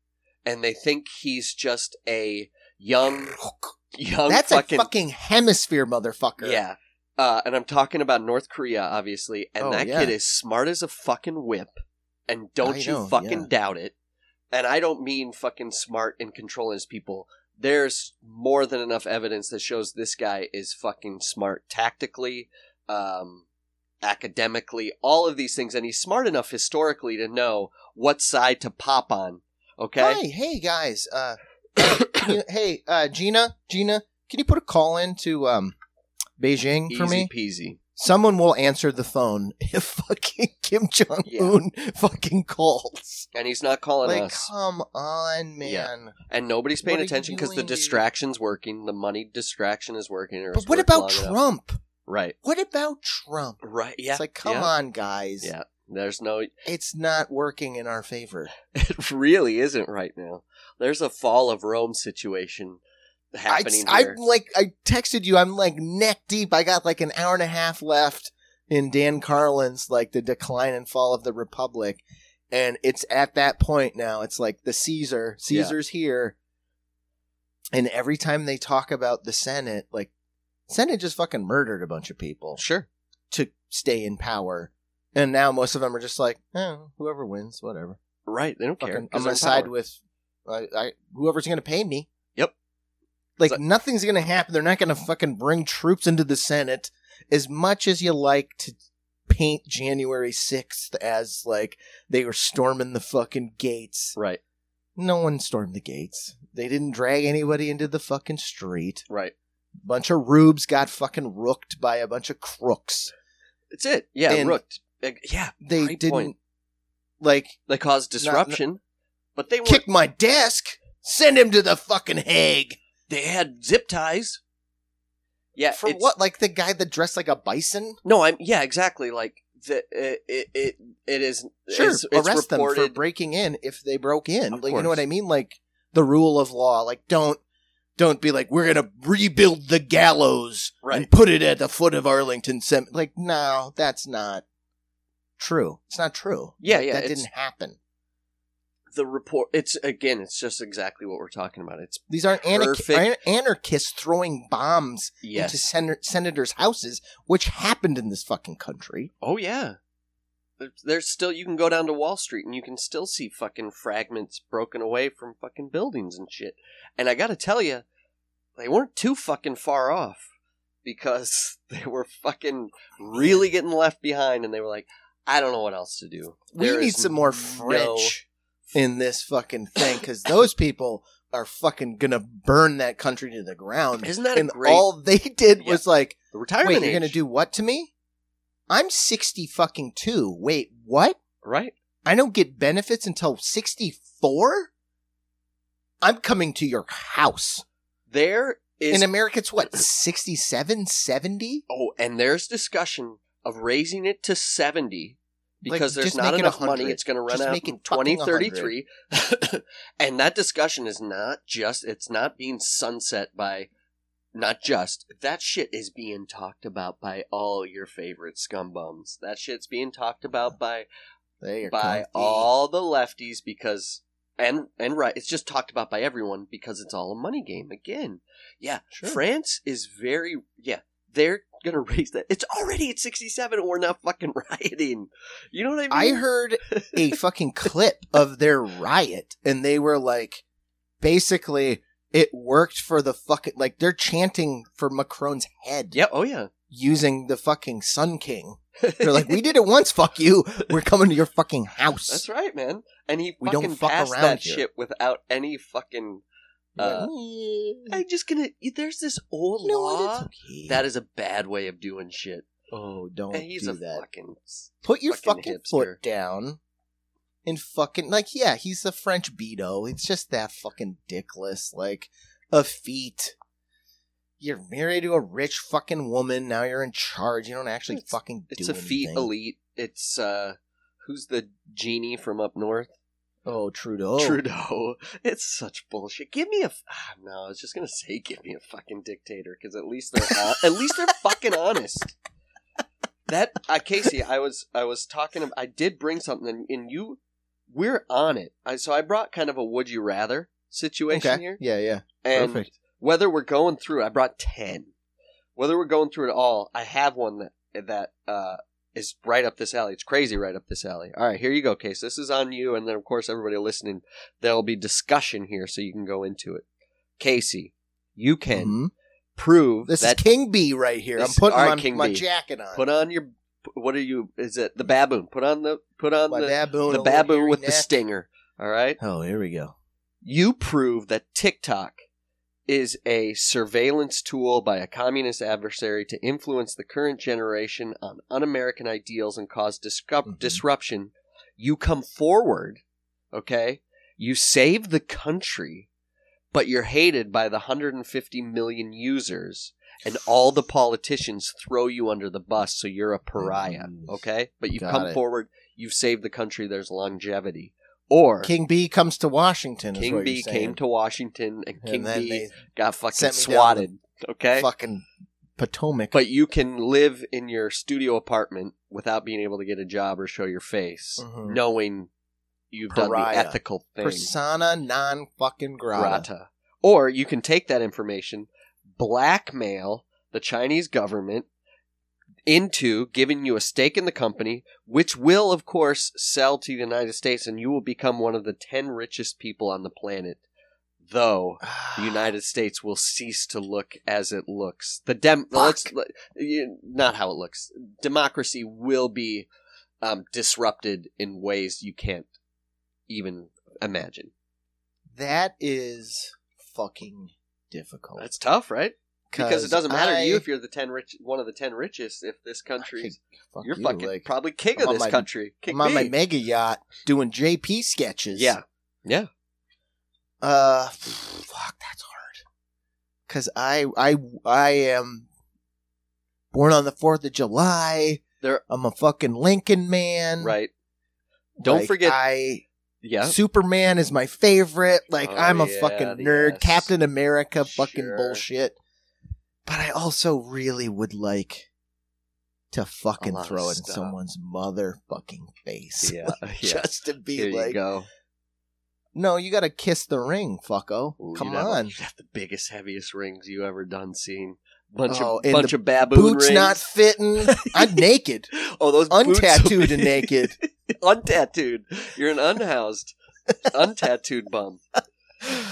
and they think he's just a young young That's fucking, a fucking hemisphere, motherfucker. yeah uh, and i'm talking about north korea obviously and Oh, that yeah. kid is smart as a fucking whip and don't I you know, fucking yeah. doubt it and i don't mean fucking smart and controlling his people there's more than enough evidence that shows this guy is fucking smart tactically, um, academically, all of these things, and he's smart enough historically to know what side to pop on. Okay, Hi, hey guys. Uh, uh, you- hey, uh, Gina, Gina, can you put a call in to um, Beijing for easy me? peasy. Someone will answer the phone if fucking Kim Jong Un fucking calls. And he's not calling Like, us, come on, man. Yeah. and nobody's paying What attention because the dude? distraction's working. The money distraction is working. or But what about long enough. Trump? Right, What about Trump? right. Yeah, It's like, come yeah, on, guys. Yeah, there's no. It's not working in our favor. It really isn't right now. There's a fall of Rome situation happening I here. like I texted you. I'm like neck deep. I got like an hour and a half left in Dan Carlin's like the decline and fall of the republic, And it's at that point now. It's like the Caesar. Yeah. Caesar's here. And every time they talk about the Senate, like Senate just fucking murdered a bunch of people Sure. to stay in power. And now most of them are just like, eh, whoever wins, whatever. Right. They don't care. I'm gonna side with I, I, whoever's gonna pay me. Like nothing's gonna happen. They're not gonna fucking bring troops into the Senate. As much as you like to paint January sixth as like they were storming the fucking gates. Right. No one stormed the gates. They didn't drag anybody into the fucking street. Right. bunch of rubes got fucking rooked by a bunch of crooks. It's it. Yeah. And- rooked. Yeah. They didn't point. like They caused disruption, but they were kick my desk. Send him to the fucking Hague. They had zip ties. Yeah. For it's- what? Like the guy that dressed like a bison? No, I'm yeah, exactly. Like the it it it, it is Sure, it's, it's arrest them for breaking in if they broke in. Of Like, you know what. I mean? Like the rule of law. Like don't don't be like we're gonna rebuild the gallows Right. and put it at the foot of Arlington. Cem-" Like no, that's not true. It's not true. Yeah, Like, yeah, that it's- didn't happen. The report. It's again, it's just exactly what we're talking about. It's These aren't anarch- anarchists throwing bombs yes. into sen- senators' houses, which happened in this fucking country. oh yeah. There's- still you can go down to Wall Street and you can still see fucking fragments broken away from fucking buildings and shit. And I got to tell you, they weren't too fucking far off because they were fucking really getting left behind and they were like, I don't know what else to do. We need some more French in this fucking thing because those people are fucking gonna burn that country to the ground. Isn't that and great all they did Yeah. was like, the retirement wait, you're gonna do what to me? I'm sixty fucking two. Wait, what? right? I don't get benefits until sixty four. I'm coming to your house. There is In America, it's what, 67, 70? Oh, and there's discussion of raising it to 70 because Like, there's not enough money. It's going to run Just out in 2033. and that discussion is not just, it's not being sunset by, not just, that shit is being talked about by all your favorite scumbums. That shit's being talked about by by comfy. all the lefties because and and right it's just talked about by everyone because it's all a money game again yeah Sure. france is very yeah they're gonna raise that it's already at 67 and we're not fucking rioting you know what i mean? I heard a fucking clip of their riot, and they were like, basically, it worked for the fucking like they're chanting for Macron's head yeah oh yeah using the fucking Sun King. They're like, we did it once. Fuck you. We're coming to your fucking house. that's right man and he We don't fuck passed around that here. shit without any fucking uh, i'm just gonna there's this old you know law okay." that is a bad way of doing shit oh, don't and he's do a that. fucking Put your fucking fucking, foot down. And fucking like yeah, he's a French Beto. It's just that fucking dickless. Like a feat. You're married to a rich fucking woman. Now you're in charge. You don't actually It's- fucking do It's a feat elite. It's uh who's the genie from up north? Oh, Trudeau. Trudeau. It's such bullshit. Give me a f- ah, no. I was just gonna say give me a fucking dictator because at least they're hon- at least they're fucking honest. That uh, Casey, I was I was talking. ab- I did bring something, and, and you, we're on it. I, so I brought kind of a would you rather situation Okay. here, Yeah, yeah. and Perfect. whether we're going through I brought 10 whether we're going through it all I have one that that uh is right up this alley it's crazy right up this alley all right here you go case this is on you and then of course everybody listening there'll be discussion here so you can go into it Casey you can Mhm. prove This that is King Bee right here. I'm putting right, my, King my B. jacket on. put on your what are you is it the baboon put on the put on my the baboon. the baboon with the stinger all right Oh, here we go. you prove that TikTok is a surveillance tool by a communist adversary to influence the current generation on un American ideals and cause Mhm. disruption. You come forward, okay? You save the country, but you're hated by the 150 million users, and all the politicians throw you under the bus, so you're a pariah, Mm. okay? But you've Got come it. forward, you've saved the country, there's longevity. Or King Bee comes to Washington. King Bee came to Washington and King and then B got fucking swatted. Okay? fucking Potomac. But you can live in your studio apartment without being able to get a job or show your face, Mhm. knowing you've done the ethical thing. Persona non fucking grata. grata. Or you can take that information, blackmail the Chinese government into giving you a stake in the company, which will, of course, sell to the United States, and you will become one of the 10 richest people on the planet. Though the United States will cease to look as it looks. The dem, let's, let- not how it looks. Democracy will be um, disrupted in ways you can't even imagine. That is fucking difficult. That's tough, right? Because it doesn't matter to you if you're the ten rich, one of the ten richest. If this country, fuck you're you, fucking like, probably king I'm of this my- country. King I'm on my mega yacht doing JP sketches. yeah, yeah. Uh, fuck, that's hard. Cause I, I, I am born on the Fourth of July. There- I'm a fucking Lincoln man. Right. Don't Like, forget. I yeah. Superman is my favorite. Like Oh, I'm a yeah, fucking nerd. yes. Captain America, fucking Sure. bullshit. But I also really would like to fucking lot of throw it in stuff. someone's motherfucking face. Yeah, yeah. Just to be Here you like, go. no, you gotta kiss the ring, fucko. Ooh, Come you'd have- on. you'd have the biggest, heaviest rings you ever done seen. Bunch Oh, of and bunch the of baboon Boots rings. not fitting. I'm naked. oh, those boots will Untattooed be- and naked. untattooed. You're an unhoused, untattooed bum.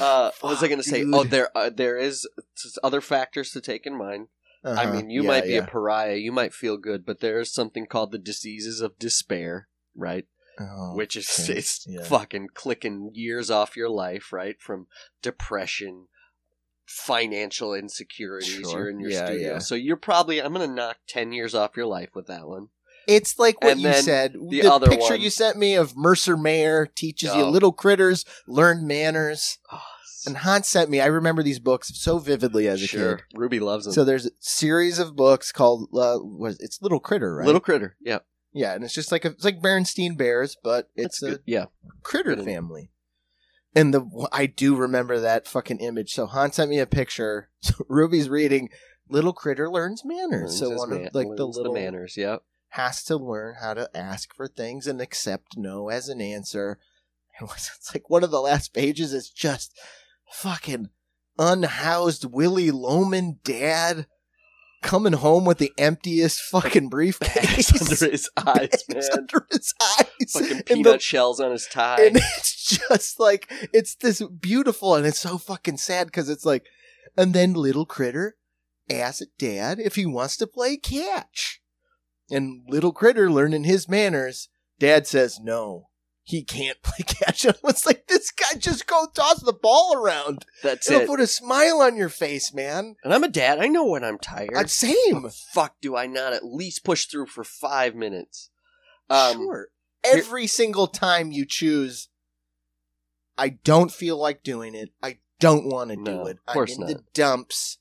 Uh, what was I going to say? dude. Oh, there, uh, there is other factors to take in mind. I Uh-huh. mean, you Yeah, might be yeah. a pariah, you might feel good, but there is something called the diseases of despair, right? Oh, Which is okay. it's Yeah. fucking clicking years off your life, right? From depression, financial insecurities. Sure. You're in your Yeah, studio, so you're probably I'm going to knock ten years off your life with that one. It's like what And you said. the The, picture one- you sent me of Mercer Mayer teaches you Oh. little critters learn manners. Oh, And Hans sent me. I remember these books so vividly as a sure, kid. Ruby loves them. So there's a series of books called uh, was it's Little Critter, right? Little critter, yeah, yeah, and it's just like a, it's like Berenstein Bears, but that's it's a good. Yeah, critter Good. family. And the I do remember that fucking image. So Hans sent me a picture. So Ruby's reading Little Critter learns manners. Learns so one man- of like the little manners. Yeah, has to learn how to ask for things and accept no as an answer. And it's like one of the last pages is just fucking unhoused Willy Loman dad coming home with the emptiest fucking briefcase bags under his eyes, Bags man. under his eyes. Fucking peanut the- shells on his tie. and it's just like it's this beautiful and it's so fucking sad because it's like and then little critter asks dad if he wants to play catch and little critter learning his manners dad says no he can't play catch and it's like this guy just go toss the ball around. That's it'll it. put a smile on your face man. And I'm a dad. I know when I'm tired. Uh, same. Fuck, do I not at least push through for five minutes? Um, sure. every single time you choose i don't feel like doing it. I don't want to do it. of course i'm in the dumps.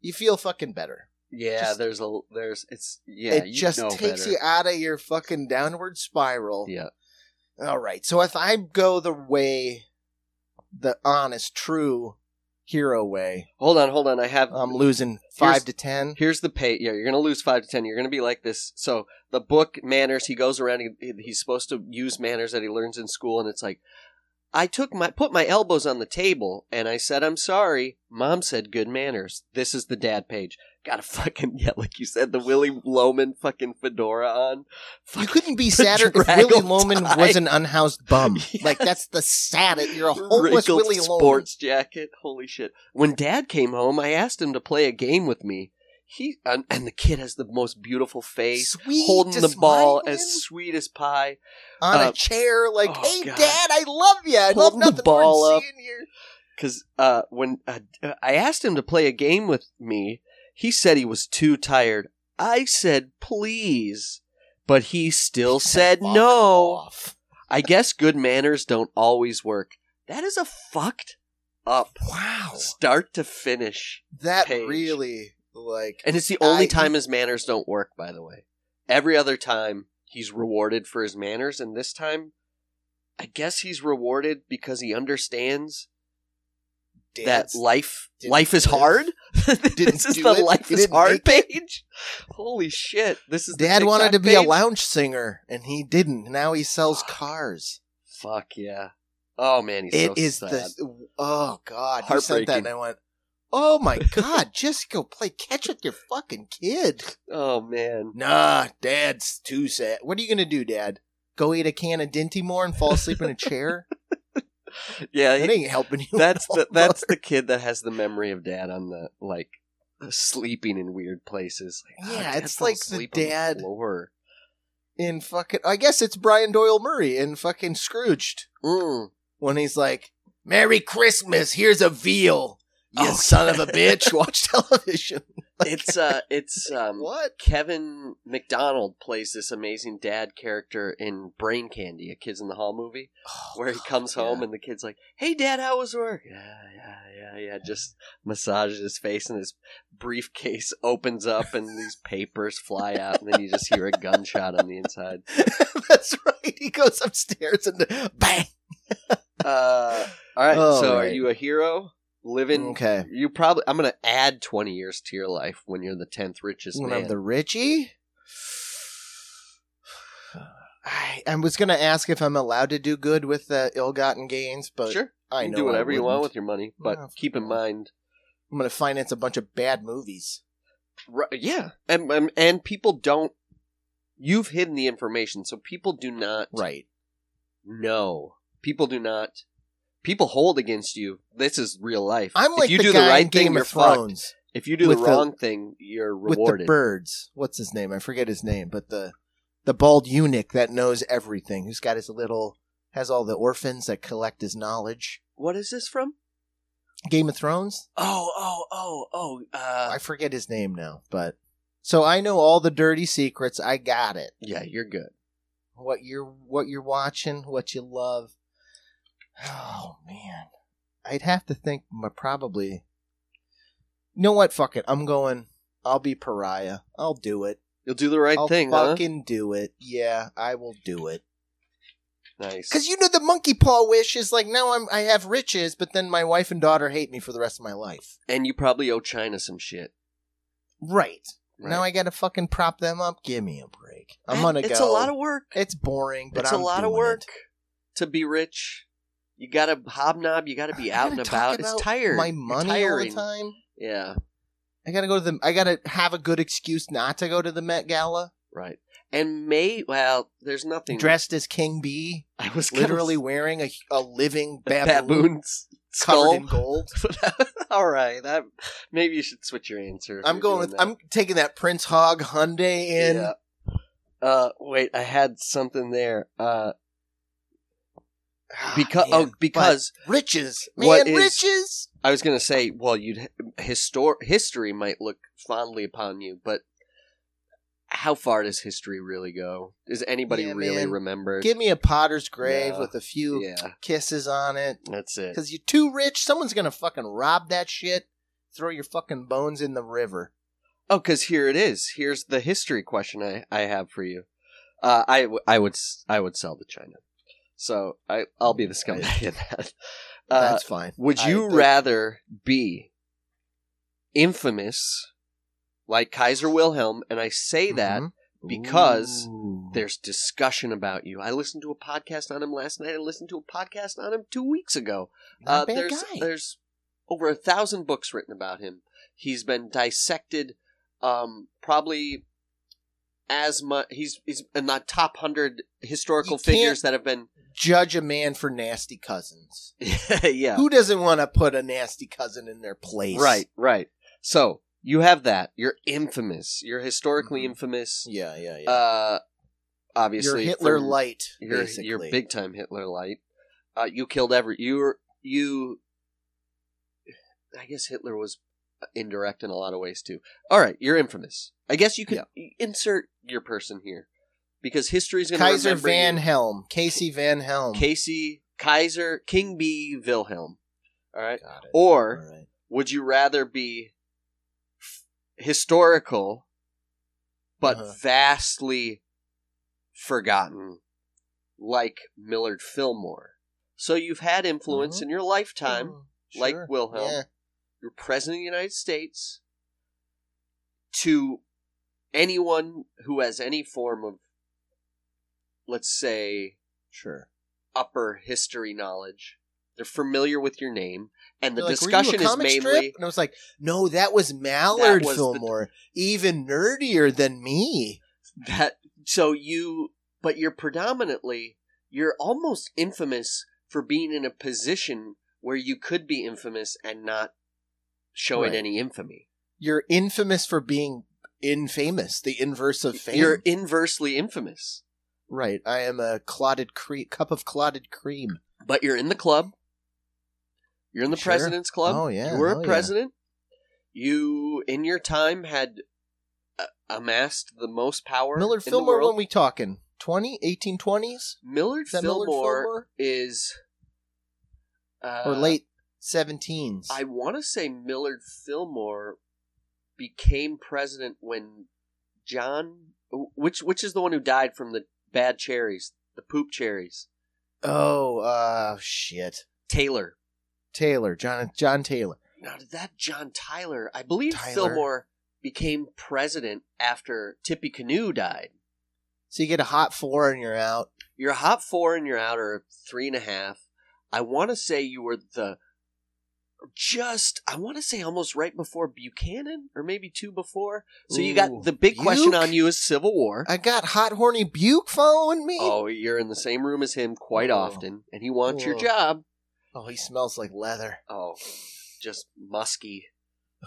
You feel fucking better Yeah, Just- there's a there's it's yeah. it just takes better. you out of your fucking downward spiral Yeah, all right so if i go the way the honest true hero way hold on, hold on. I have i'm losing five to ten Here's the pay. Yeah, you're gonna lose five to ten. You're gonna be like this. So the book manners. He goes around. He, he's supposed to use manners that he learns in school, and it's like, I took my put my elbows on the table, and I said, "I'm sorry." Mom said, "Good manners." This is the dad page. Gotta fucking yeah, like you said, the Willy Loman fucking fedora on. you couldn't be sadder if Willy Loman tie. was an unhoused bum. Yeah. Like that's the saddest. You're a homeless wrinkled Willy Loman. sports jacket. Holy shit! When Dad came home, I asked him to play a game with me. He and, and the kid has the most beautiful face, Sweet, holding the ball smiling as sweet as pie. on uh, a chair, like, oh, "Hey, God. Dad, I love you. I love Holding the ball more than up. seeing you." Because uh, when uh, I asked him to play a game with me, he said he was too tired. I said please, but he still said Fuck no. off. I guess good manners don't always work. That is a fucked up Wow, start to finish. that page. really like And it's the only I- time his manners don't work, by the way. Every other time he's rewarded for his manners, and this time, I guess he's rewarded because he understands That life didn't life is live. hard. this is do the it. life He is hard page. Holy shit! This is the Dad wanted to be a lounge singer, and he didn't. Now he sells cars. Fuck yeah. Oh man, he's It so is the oh god. You sent that and I went, oh my god, just go play catch with your fucking kid. Oh man. Nah, Dad's too sad. What are you gonna do, Dad? Go eat a can of Dinty Moore and fall asleep in a chair? Yeah, That ain't helping you. that's at the that's the kid that has the memory of dad on the like sleeping in weird places. Like, Yeah, "Oh, it's like the dad- floor. in fucking. I guess it's Brian Doyle Murray in fucking Scrooged Mm. when he's like, "Merry Christmas, here's a veal." You Oh, son of a bitch! Watch television. It's uh, it's um, What? Kevin McDonald plays this amazing dad character in Brain Candy, a Kids in the Hall movie, where he comes home yeah. and the kid's like, "Hey, Dad, how was work?" Yeah, yeah, yeah, yeah. Just massages his face, and his briefcase opens up, and these papers fly out, and then you just hear a gunshot on the inside. That's right. He goes upstairs and bang. Uh, all right. Oh, so, are you a hero? Living? Okay. You probably. I'm gonna add 20 years to your life when you're the 10th richest When man. I'm the Richie. I, I was gonna ask if I'm allowed to do good with the ill-gotten gains, but sure. I you know do whatever you want with your money, but keep in mind, I'm gonna finance a bunch of bad movies. Right, yeah, and, and and people don't. You've hidden the information, so people do not Right. know. People do not. People hold against you. This is real life. I'm like if you the do guy the right in thing, Game you're of fucked. Thrones If you do with the the- wrong thing, you're with the rewarded. birds. What's his name? I forget his name, but the the bald eunuch that knows everything, who's got his little has all the orphans that collect his knowledge. what is this from? Game of Thrones. Oh, oh, oh, oh. Uh, I forget his name now, but so I know all the dirty secrets. I got it. yeah, you're good. What you're what you're watching, what you love. Oh man, I'd have to think. My probably. You know what? Fuck it. I'm going. I'll be pariah. I'll do it. You'll do the right I'll thing, huh? fucking do it. Yeah, I will do it. Nice. Because you know the monkey paw wish is like now I'm I have riches, but then my wife and daughter hate me for the rest of my life. and you probably owe China some shit. Right. Right? Now I gotta fucking prop them up. Give me a break. I'm gonna It's go. a lot of work. It's boring, but it's I'm a lot of work it. to be rich. You gotta hobnob. You gotta be out and about. It's tired. My money all the time. Yeah, I gotta go to the. I gotta have a good excuse not to go to the Met Gala. right. And May. Well, there's nothing. Dressed as King Bee, I was literally wearing a, a living baboon, baboon's covered in gold. All right. That maybe you should switch your answer. I'm going with. that. I'm taking that Prince Hog Hyundai in. Yeah. Uh, wait. I had something there. Uh, because man, oh, because riches, man, is- riches. I was gonna say, well, you'd histor- history might look fondly upon you, but how far does history really go? Does anybody Yeah, really man. remember? Give me a potter's grave with a few yeah, kisses on it. that's it. Because you're too rich. Someone's gonna fucking rob that shit. Throw your fucking bones in the river. Oh, because here it is. Here's the history question I, I have for you. Uh, I, w- I would I would sell to China, so I I'll be the scumbag in that. Uh, That's fine. would you the- rather be infamous like Kaiser Wilhelm? And I say that Mhm. because Ooh. there's discussion about you. I listened to a podcast on him last night. I listened to a podcast on him two weeks ago. Uh, there's guy. there's over a thousand books written about him. He's been dissected, um, probably as much. He's he's in the top hundred historical You can't- figures that have been. Judge a man for nasty cousins. yeah, Who doesn't want to put a nasty cousin in their place? right, right. So you have that. You're infamous. You're historically Mhm. infamous. Yeah, yeah, yeah. Uh, you're obviously, Hitler from- light. You're basically. you're big time Hitler light. Uh, you killed every you you. I guess Hitler was indirect in a lot of ways too. All right, you're infamous. I guess you could insert your person here because history's going to Kaiser Van you. Helm. Casey Van Helm. Casey Kaiser King Bee Wilhelm. All right, or All right. would you rather be f- historical but Uh-huh. vastly forgotten like Millard Fillmore? So you've had influence Mhm. in your lifetime, like sure. Wilhelm. Yeah. You're president of the United States. To anyone who has any form of, let's say, Sure. upper history knowledge. They're familiar with your name, and the like, "Were you a discussion is mainly strip? and I was like, no, that was Mallard was the- Fillmore, even nerdier than me. that. So you, but you're predominantly, you're almost infamous for being in a position where you could be infamous and not showing Right. any infamy. You're infamous for being infamous, the inverse of fame. You're inversely infamous, right. I am a clotted cre- cup of clotted cream. but you're in the club. You're in the Sure. president's club. Oh, yeah. you were a yeah. president. You, in your time, had uh, amassed the most power. Millard Fillmore, when we talking? 20, 1820s? Millard that Millard Fillmore Fillmore? is uh, Or late 17s? I want to say Millard Fillmore became president when John, which which is the one who died from the bad cherries, the poop cherries. oh, uh, shit. Taylor. Taylor, John, John Taylor. Now, did that John Tyler? I believe Tyler. Fillmore became president after Tippecanoe died. So you get a hot four and you're out. You're a hot four and you're out, or three and a half. I want to say you were the just. I want to say almost right before Buchanan, or maybe two before. So you got the big question on you is Civil War. I got hot, horny Buke following me. Oh, you're in the same room as him quite Oh. often, and he wants your Oh. job. Oh, he smells like leather. Oh, just musky.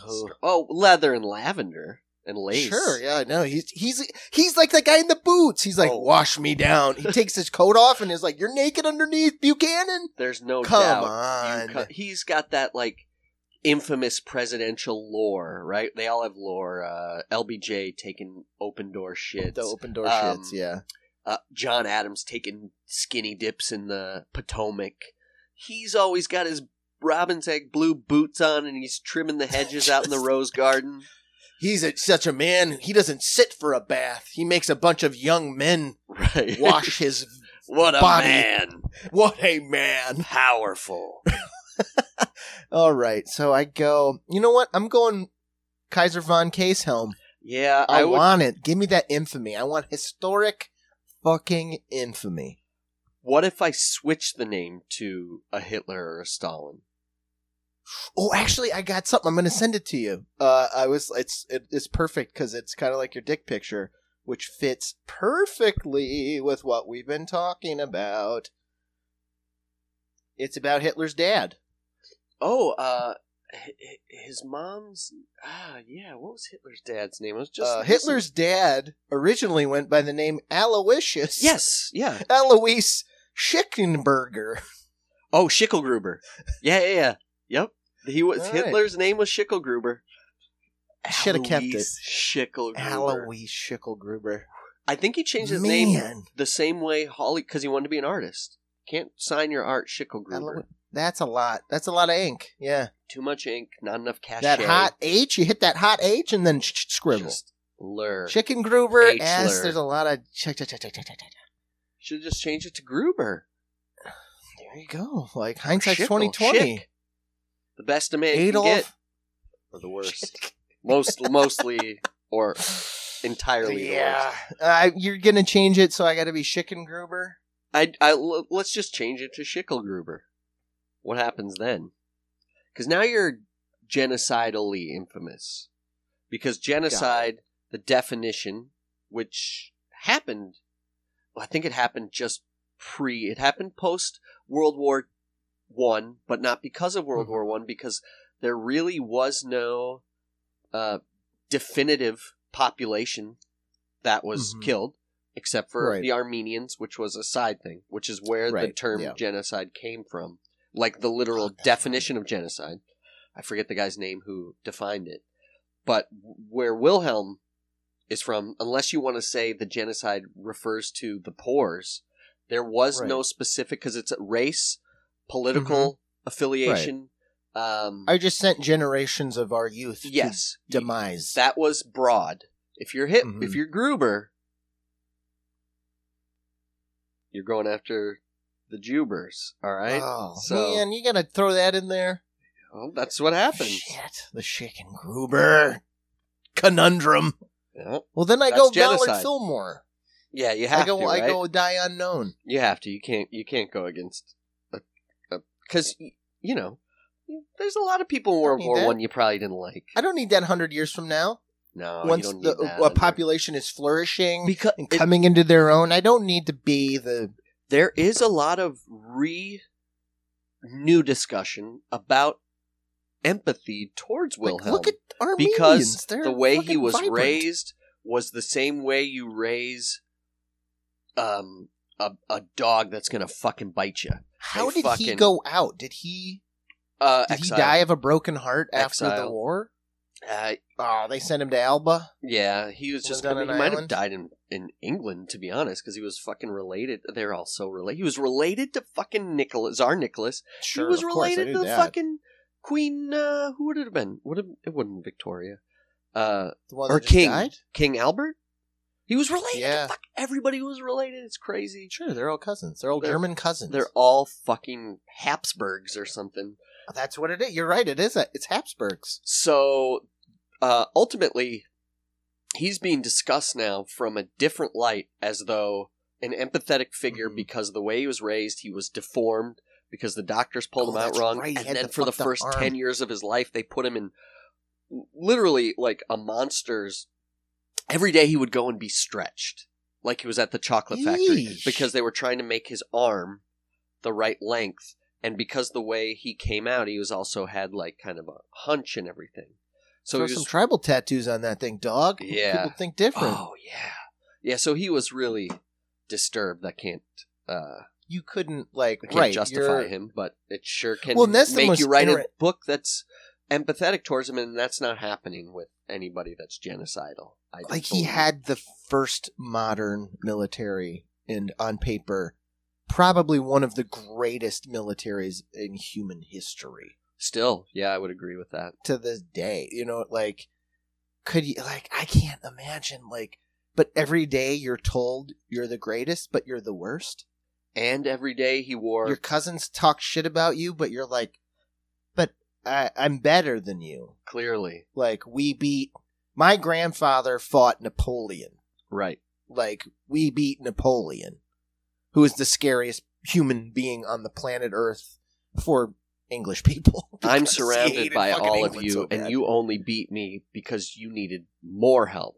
Oh. Oh, leather and lavender and lace. Sure, yeah, no. He's he's he's like that guy in the boots. He's like, Oh. wash me down. He takes his coat off and is like, You're naked underneath, Buchanan? There's no Come doubt. on. Co- he's got that like infamous presidential lore, right? They all have lore. Uh, LBJ taking open door shits. The open door Um, shits, yeah. uh, John Adams taking skinny dips in the Potomac. He's always got his robin's egg blue boots on, and he's trimming the hedges out in the rose garden. He's a, such a man. He doesn't sit for a bath. He makes a bunch of young men Right. wash his. what a body. man. What a man! Powerful. All right, so I go. You know what? I'm going Kaiser von Casehelm. Yeah, I, I would. want it. Give me that infamy. I want historic fucking infamy. What if I switch the name to a Hitler or a Stalin? Oh, actually, I got something. I'm going to send it to you. Uh, I was. It's it, it's perfect because it's kind of like your dick picture, which fits perfectly with what we've been talking about. It's about Hitler's dad. Oh, uh, hi- hi- his mom's. Ah, yeah. What was Hitler's dad's name? I was just Uh, Hitler's dad originally went by the name Aloysius. Yes, yeah. Alois Schickenberger. Oh, Schickelgruber. Yeah, yeah, yeah. Yep. He was All right. Hitler's name was Schickelgruber. Shoulda kept it. Schickelgruber. Alois Schickelgruber. I think he changed his name the same way Holly because he wanted to be an artist. Can't sign your art Schickelgruber. That's a lot. That's a lot of ink. Yeah. Too much ink, not enough cash. That hot H, you hit that hot H and then sh- sh- scribble. Just lure. Chicken Gruber, H there's a lot of. Ch- ch- ch- ch- ch- ch- ch- ch- Should have just changed it to Gruber. there you go. Like hindsight's twenty twenty. Schick. The best a man can get, or the worst. Most, mostly, or entirely. the Yeah, worst. uh, you're gonna change it, so I got to be Chicken Gruber. I, I, l- let's just change it to Schickelgruber. What happens then? Because now you're genocidally infamous. Because genocide, the definition, which happened, well, I think it happened just pre. It happened post World War One, but not because of World Mhm. War One, because there really was no uh, definitive population that was Mhm. killed, except for Right. the Armenians, which was a side thing, which is where the term yeah. genocide came from, like the literal Oh, definition of genocide. I forget the guy's name who defined it, but where Wilhelm is from, unless you want to say the genocide refers to the Poors, there was Right. no specific because it's a race, political affiliation. Um, I just sent generations of our youth. to yes, demise. that was broad. If you're hit, Mhm. if you're Gruber, you're going after the Jubers. All right. Oh So- man, you gotta throw that in there. Well, that's what happens. Shit, the Chicken Gruber conundrum. Yeah. Well, then I That's go genocide. Ballard Fillmore. Yeah, you have I go, to. I go die unknown. You have to. You can't. You can't go against because you know there's a lot of people in World War that. One you probably didn't like. I don't need that hundred years from now. No, Once you don't the a population is flourishing because and coming into their own, I don't need to be the. there is a lot of re new discussion about empathy towards Like, Wilhelm look at Armenians. because They're the way he was vibrant. raised was the same way you raise um a, a dog that's gonna fucking bite you. How They did he go out? Did he? Uh, Did exile. he die of a broken heart after the war? Uh, Oh, they sent him to Alba. Yeah, he was just gonna, he might have died in in England to be honest because he was fucking related. They're all so related. He was related to fucking Nicholas Tsar Nicholas. Sure, he was of course, I related to that. fucking Queen. Uh, who would it have been? Would have it wouldn't Victoria? Uh, The or King died? King Albert. He was related. Yeah. Fuck everybody was related. It's crazy. Sure, they're all cousins. They're all They're- German cousins. They're all fucking Habsburgs or something. That's what it is. You're right. It is. A, it's Habsburgs. So uh, ultimately, he's being discussed now from a different light, as though an empathetic figure Mhm. because of the way he was raised, he was deformed because the doctors pulled Oh, him out that's wrong, right, he and had then the for the fucked up first arm. ten years of his life, they put him in literally like a monster's. Every day he would go and be stretched, like he was at the chocolate factory, Yeesh. because they were trying to make his arm the right length and because the way he came out, he was also had like kind of a hunch and everything. So Throw he some tribal tattoos on that thing, dog. Yeah. People think different. oh yeah, yeah. So he was really disturbed. I can't, uh, You couldn't like I can't right. justify you're- him, but it sure can Well, that's the make most you write inter- a book that's empathetic towards him, and that's not happening with anybody that's genocidal. I Like he believe. had the first modern military, and on paper, probably one of the greatest militaries in human history still, yeah, I would agree with that. to this day. You know, like could you like I can't imagine like. But every day you're told you're the greatest, but you're the worst. And every day he wore Your cousins talk shit about you, but you're like, I, I'm better than you. clearly Like we beat my grandfather fought Napoleon. right. Like we beat Napoleon, who is the scariest human being on the planet Earth for English people. I'm surrounded by all of you, so and you only beat me because you needed more help.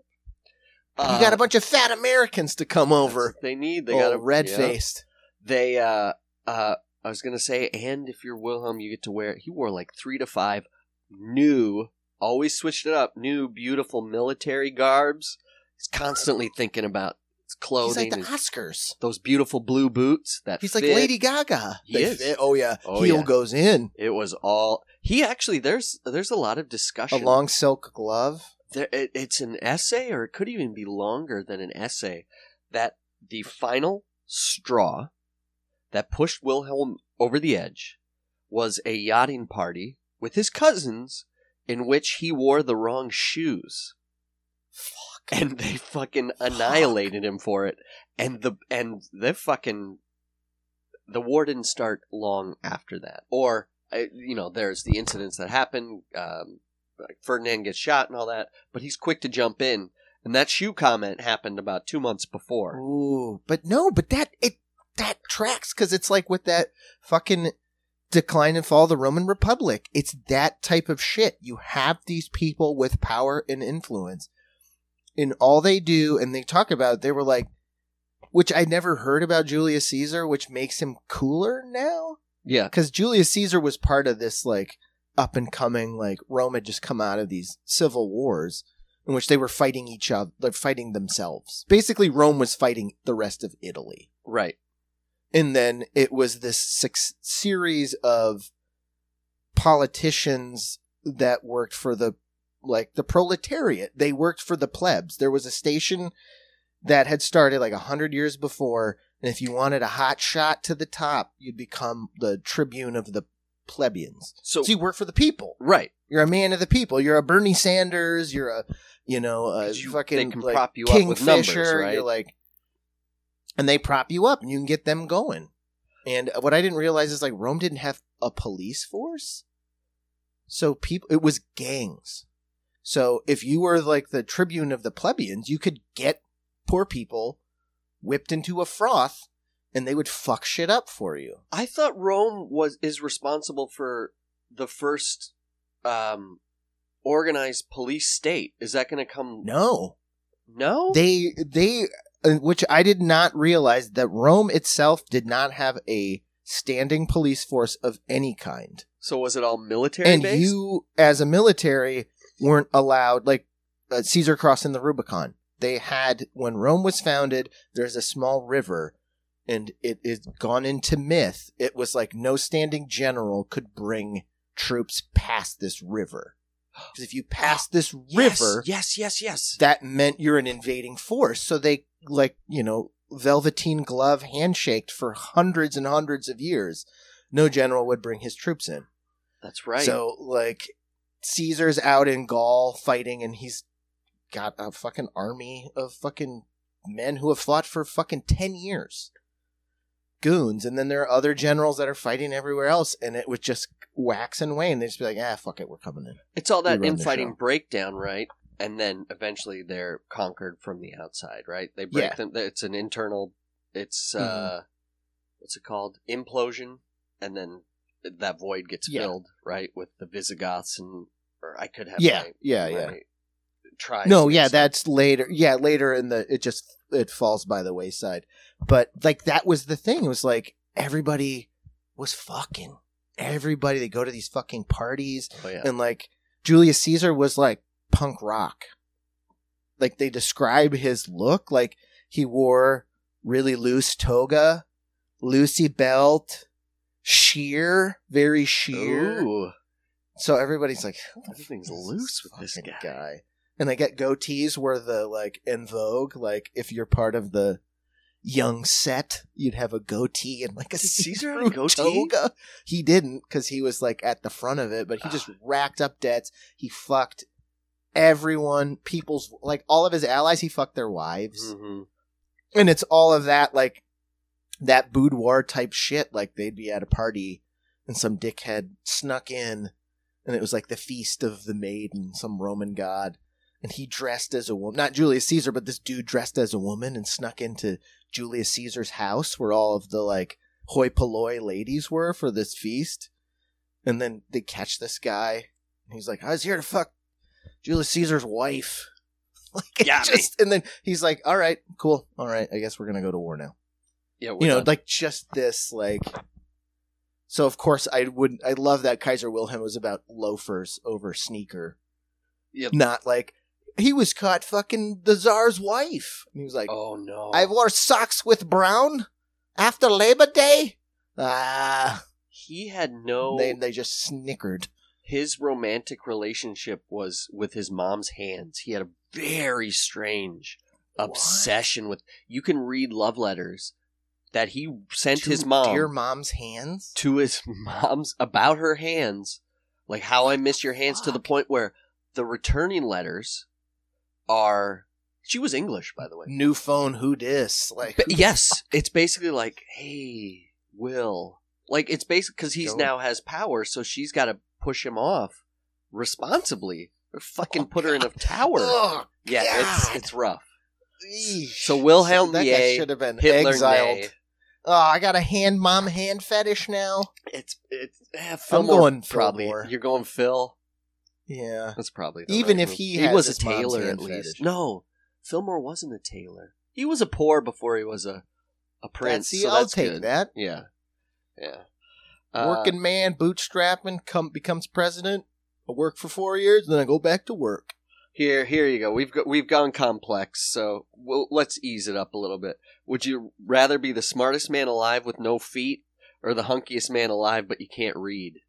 You Uh, got a bunch of fat Americans to come over. They need. They got got red yeah. faced. They. uh uh I was gonna say, and if you're Wilhelm, you get to wear. He wore like three to five new. Always switched it up. New, beautiful military garbs. He's constantly thinking about his He's like the Oscars. those beautiful blue boots. That He's like. Lady Gaga. He They is. fit- Oh yeah, Oh, heel yeah. goes in. It was all. He actually. There's. There's a lot of discussion. A long silk glove. there, it, it's an essay, or it could even be longer than an essay, that the final straw that pushed Wilhelm over the edge was a yachting party with his cousins in which he wore the wrong shoes. Fuck. And they fucking annihilated him for it. And the and the fucking the war didn't start long after that. Or you know, there's the incidents that happen. Um, like Ferdinand gets shot and all that, but he's quick to jump in. And that shoe comment happened about two months before. Ooh, but no, but that it that tracks because it's like with that fucking decline and fall of the Roman Republic. It's that type of shit. You have these people with power and influence, and all they do, and they talk about. They were like, which I never heard about Julius Caesar, which makes him cooler now Yeah, because Julius Caesar was part of this like up and coming like Rome had just come out of these civil wars in which they were fighting each other, they're fighting themselves. Basically, Rome was fighting the rest of Italy, right. And then it was this six series of politicians that worked for the like the proletariat. They worked for the plebs. There was a station that had started like a hundred years before, and if you wanted a hot shot to the top, you'd become the tribune of the plebeians. So, So you work for the people. right. You're a man of the people. You're a Bernie Sanders. You're a, you know, a you- fucking they can like, prop you up with numbers, Kingfisher. right? You're like, and they prop you up, and you can get them going. And what I didn't realize is like Rome didn't have a police force, so people it was gangs. So if you were like the tribune of the plebeians, you could get poor people whipped into a froth, and they would fuck shit up for you. I thought Rome was is responsible for the first um, organized police state. Is that going to come? No, No. they they which I did not realize that Rome itself did not have a standing police force of any kind. so was it all military and based? you as a military weren't allowed like uh, caesar crossing the rubicon they had when rome was founded there's a small river and it is gone into myth it was like no standing general could bring troops past this river because if you pass this Yes, river Yes, yes, yes. that meant you're an invading force so they like you know velveteen glove handshaked for hundreds and hundreds of years no general would bring his troops in That's right. so like Caesar's out in Gaul fighting and he's got a fucking army of fucking men who have fought for fucking 10 years. Goons. And then there are other generals that are fighting everywhere else and it would just wax and wane. They'd just be like, ah, fuck it, we're coming in. it's all that we run the infighting breakdown, right? And then eventually they're conquered from the outside, right? They break Yeah. them. It's an internal. It's uh, Mhm. what's it called? Implosion, and then that void gets Yeah. filled, right, with the Visigoths and or I could have Yeah, my, yeah, my yeah. Try. No, yeah, that's later. Yeah, later in the it just it falls by the wayside. But like that was the thing. It was like everybody was fucking. Everybody they go to these fucking parties Oh, yeah. and like Julius Caesar was like punk rock. Like they describe his look like he wore really loose toga, loosey belt, sheer, very sheer. Ooh, So everybody's like, Everything's loose with this fucking guy." And they get goatees where the like in vogue, like if you're part of the young set, you'd have a goatee and like a Caesar have a goatee? toga. He didn't because he was like at the front of it, but he just racked up debts. He fucked everyone, people's like all of his allies. He fucked their wives, Mhm. and it's all of that like that boudoir type shit. Like they'd be at a party and some dickhead snuck in, and it was like the feast of the maiden, some Roman god. And he dressed as a woman, not Julius Caesar, but this dude dressed as a woman and snuck into Julius Caesar's house where all of the like hoi polloi ladies were for this feast. And then they catch this guy. And he's like, I was here to fuck Julius Caesar's wife. Like, Got just, and then he's like, all right, cool. All right. I guess we're going to go to war now. Yeah, you know, done. like just this, like, so of course I would, I love that Kaiser Wilhelm was about loafers over sneaker. Yep. Not like, he was caught fucking the czar's wife. And he was like, oh no, I wore socks with brown after Labor Day. Ah, he had no. they they just snickered. His romantic relationship was with his mom's hands. He had a very strange obsession with. You can read love letters that he sent To his mom dear mom's hands. to his mom's about her hands, like how I miss your hands, to the point where the returning letters are. She was English, by the way. New phone, who dis? Like, But yes, it's basically like, hey, Will. Like it's basically because he's Don't- now has power, so she's got to push him off responsibly, or fucking Oh, put her in a tower. Ugh, yeah, it's God. it's rough. Eesh. So Wilhelm that the guy should have been Hitler exiled. Oh, I got a hand mom hand fetish now. It's it's eh, Fillmore going probably. Fillmore. You're going Phil. Yeah. That's probably the Even right if move. he he was a tailor at least. fetish. No, Fillmore wasn't a tailor. He was a poor before he was a a prince. See, so I'll that's take good. that. Yeah, yeah. Uh, Working man, bootstrapping, come becomes president. I work for four years, then I go back to work. Here, here you go. We've got, we've gone complex, so we'll, let's ease it up a little bit. Would you rather be the smartest man alive with no feet, or the hunkiest man alive but you can't read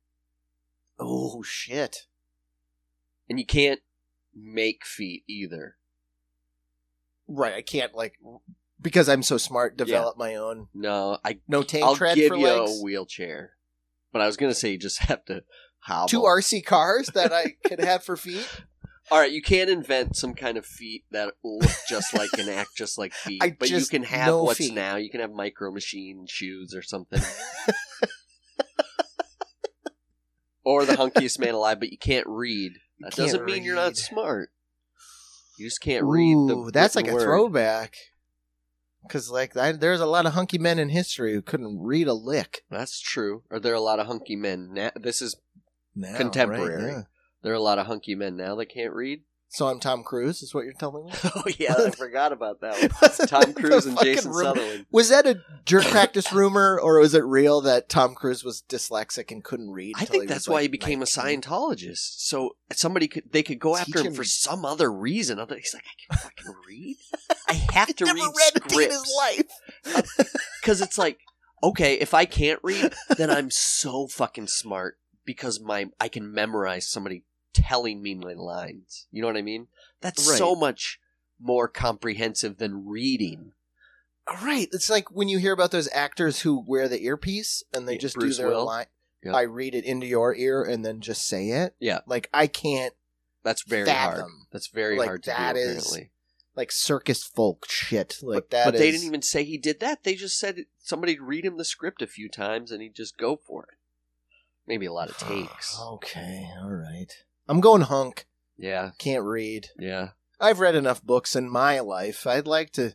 Oh shit! and you can't make feet either? Right, I can't like because I'm so smart. Develop my own. No, I No tank I'll tread give for you legs. a wheelchair, but I was gonna say you just have to hobble. Two RC cars that I could have for feet. All right, you can't invent some kind of feet that look just like and act just like feet, I but you just can have what's feet. now. You can have micro machine shoes or something. or the hunkiest man alive, but you can't read. That can't doesn't mean you're not read. smart. You just can't read the Ooh, that's like written a word. throwback. Because like I, there's a lot of hunky men in history who couldn't read a lick. That's true. Are there a lot of hunky men? Na- this is Now, Contemporary. right? Yeah. there are a lot of hunky men now that can't read. So I'm Tom Cruise, is what you're telling me? oh yeah, I forgot about that one. Tom Cruise and Jason rumor? Sutherland. Was that a jerk practice rumor, or was it real that Tom Cruise was dyslexic and couldn't read? I think that's why he became a Scientologist. So somebody could they could go Teach after him, him- for some other reason. Other he's like, I can fucking read. I have to Never read read a day in his scripts life. because it's like, okay, if I can't read, then I'm so fucking smart because my I can memorize somebody telling me my lines. You know what I mean? That's Right. so much more comprehensive than reading. Right. It's like when you hear about those actors who wear the earpiece and they Yeah, just Bruce do their Will. line. Yep. I read it into your ear and then just say it. Yeah. Like I can't That's very hard. That's very Like, hard to that do. is- Apparently. like circus folk shit. Like but, that but they didn't even say he did that. They just said somebody'd read him the script a few times and he'd just go for it. Maybe a lot of takes. okay, all right. I'm going hunk. Yeah, Can't read. yeah. I've read enough books in my life. I'd like to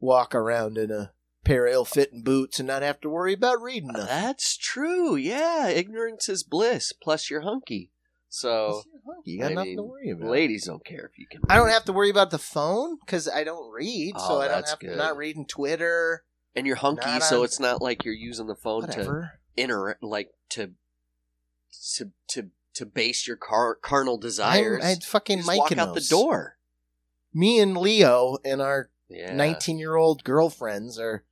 walk around in a pair of ill-fitting boots and not have to worry about reading nothing. That's true. Yeah, ignorance is bliss. Plus, you're hunky. So, you got I nothing to worry about. ladies don't care if you can. I don't have to worry about the phone because I don't read, Oh, so I don't have to not reading Twitter. And you're hunky, Not so it's not like you're using the phone Whatever. to inter like to to to to base your car carnal desires. I fucking You just walk out the door. Me and Leo and our 19 year old girlfriends are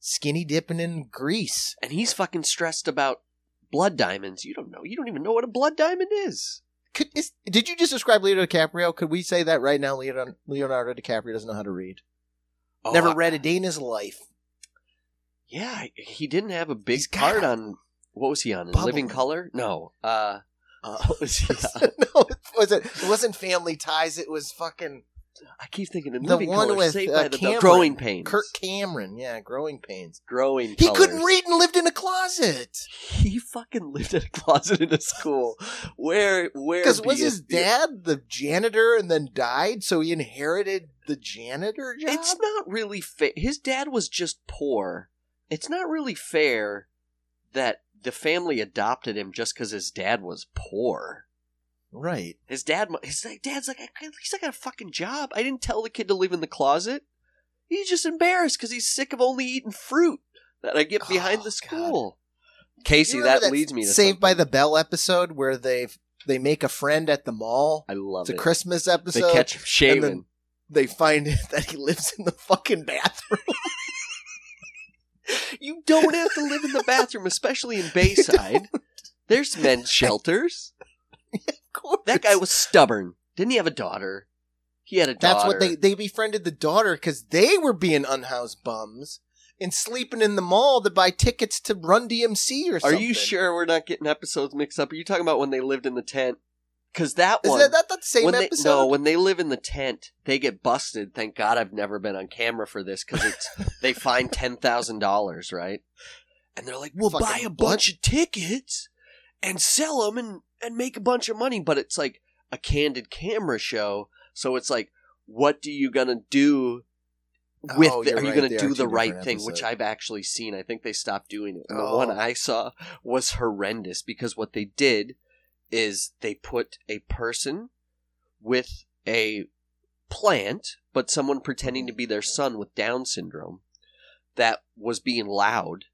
skinny dipping in Greece. and he's fucking stressed about blood diamonds. You don't know. You don't even know what a blood diamond is. Could, is, did you just describe Leonardo DiCaprio? Could we say that right now? Leonardo, Leonardo DiCaprio doesn't know how to read. Oh, Never I- read a day in his life. Yeah, he didn't have a big part on. What was he on? Living Color? No. Uh, Uh, what was he no, it wasn't. It wasn't Family Ties. It was fucking I keep thinking in The Living one with, uh, by the Cameron. Growing Pains. Kirk Cameron. Yeah, Growing Pains. Growing He Colors. couldn't read and lived in a closet. He fucking lived in a closet in a school. Where, where? Because was his dad the janitor and then died, so he inherited the janitor job? It's not really fair. His dad was just poor. It's not really fair that the family adopted him just because his dad was poor. right. His dad, his dad's like, at least I got a fucking job. I didn't tell the kid to live in the closet. He's just embarrassed because he's sick of only eating fruit that I get behind Oh, the school. Casey, You that, leads me to Saved by the Bell episode where they they make a friend at the mall. I love it. It's a it. Christmas they episode. catch him shaving. then- they find that he lives in the fucking bathroom. You don't have to live in the bathroom, especially in Bayside. There's men's shelters. Of course. That guy was stubborn. Didn't he have a daughter? He had a daughter. That's what they they befriended the daughter because they were being unhoused bums and sleeping in the mall to buy tickets to Run DMC or Are you sure we're not getting episodes mixed up? Are you talking about when they lived in the tent? Because that one, Is that, that, that the same when they, episode? no, when they live in the tent, they get busted. Thank God I've never been on camera for this because it's they find ten thousand dollars, right? And they're like, "We'll Fucking buy a bunch of tickets and sell them and and make a bunch of money." But it's like a candid camera show, so it's like, what do you gonna do? With Oh, the, are you going to do the right thing? Which. I've actually seen. I think they stopped doing it. And the Oh. one I saw was horrendous because what they did is they put a person with a plant, but someone pretending to be their son with Down syndrome that was being loud,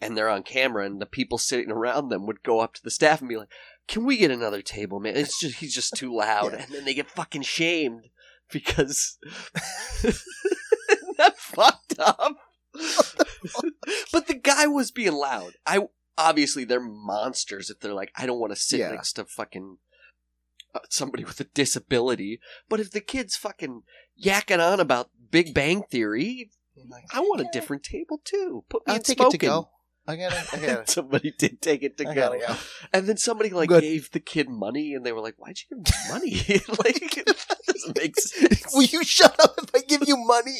and they're on camera, and the people sitting around them would go up to the staff and be like, "Can we get another table, man? It's just he's just too loud," Yeah. and then they get fucking shamed because that fucked up. but the guy was being loud. I obviously they're monsters if they're like, I don't want to sit Yeah. next to fucking uh, somebody with a disability. But if the kid's fucking yakking on about Big Bang Theory, like, I want a different table too. Put me I'll in take smoking. it to go. I gotta, I gotta, somebody did take it to I go. gotta go. And then somebody like Good. gave the kid money, and they were like, "Why'd you give him money? like that doesn't make sense." Will you shut up if I give you money?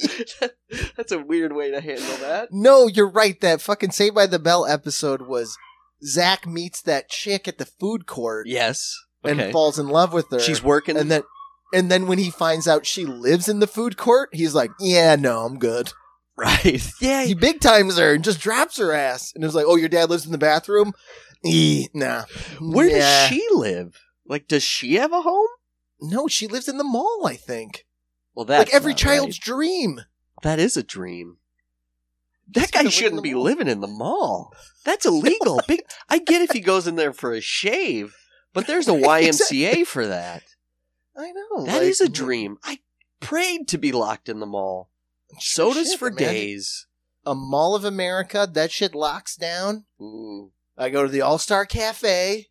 That's a weird way to handle that. No, you're right. That fucking Saved by the Bell episode was Zach meets that chick at the food court Yes. and Okay. falls in love with her. She's working. and then, and then when he finds out she lives in the food court, he's like, "Yeah, no, I'm good." Right. Yeah. He big times her and just drops her ass. And it was like, oh, your dad lives in the bathroom? Eh, nah. Where Yeah. does she live? Like, does she have a home? No, she lives in the mall, I think. Well, that's like every child's right. dream. That is a dream. That guy gonna live in shouldn't be living in the mall. That's illegal. Big, I get if he goes in there for a shave, but there's a YMCA for that. I know. That is a dream. I prayed to be locked in the mall. Sodas Shit, for man. days. A Mall of America, that shit locks down. Mm. I go to the All Star Cafe,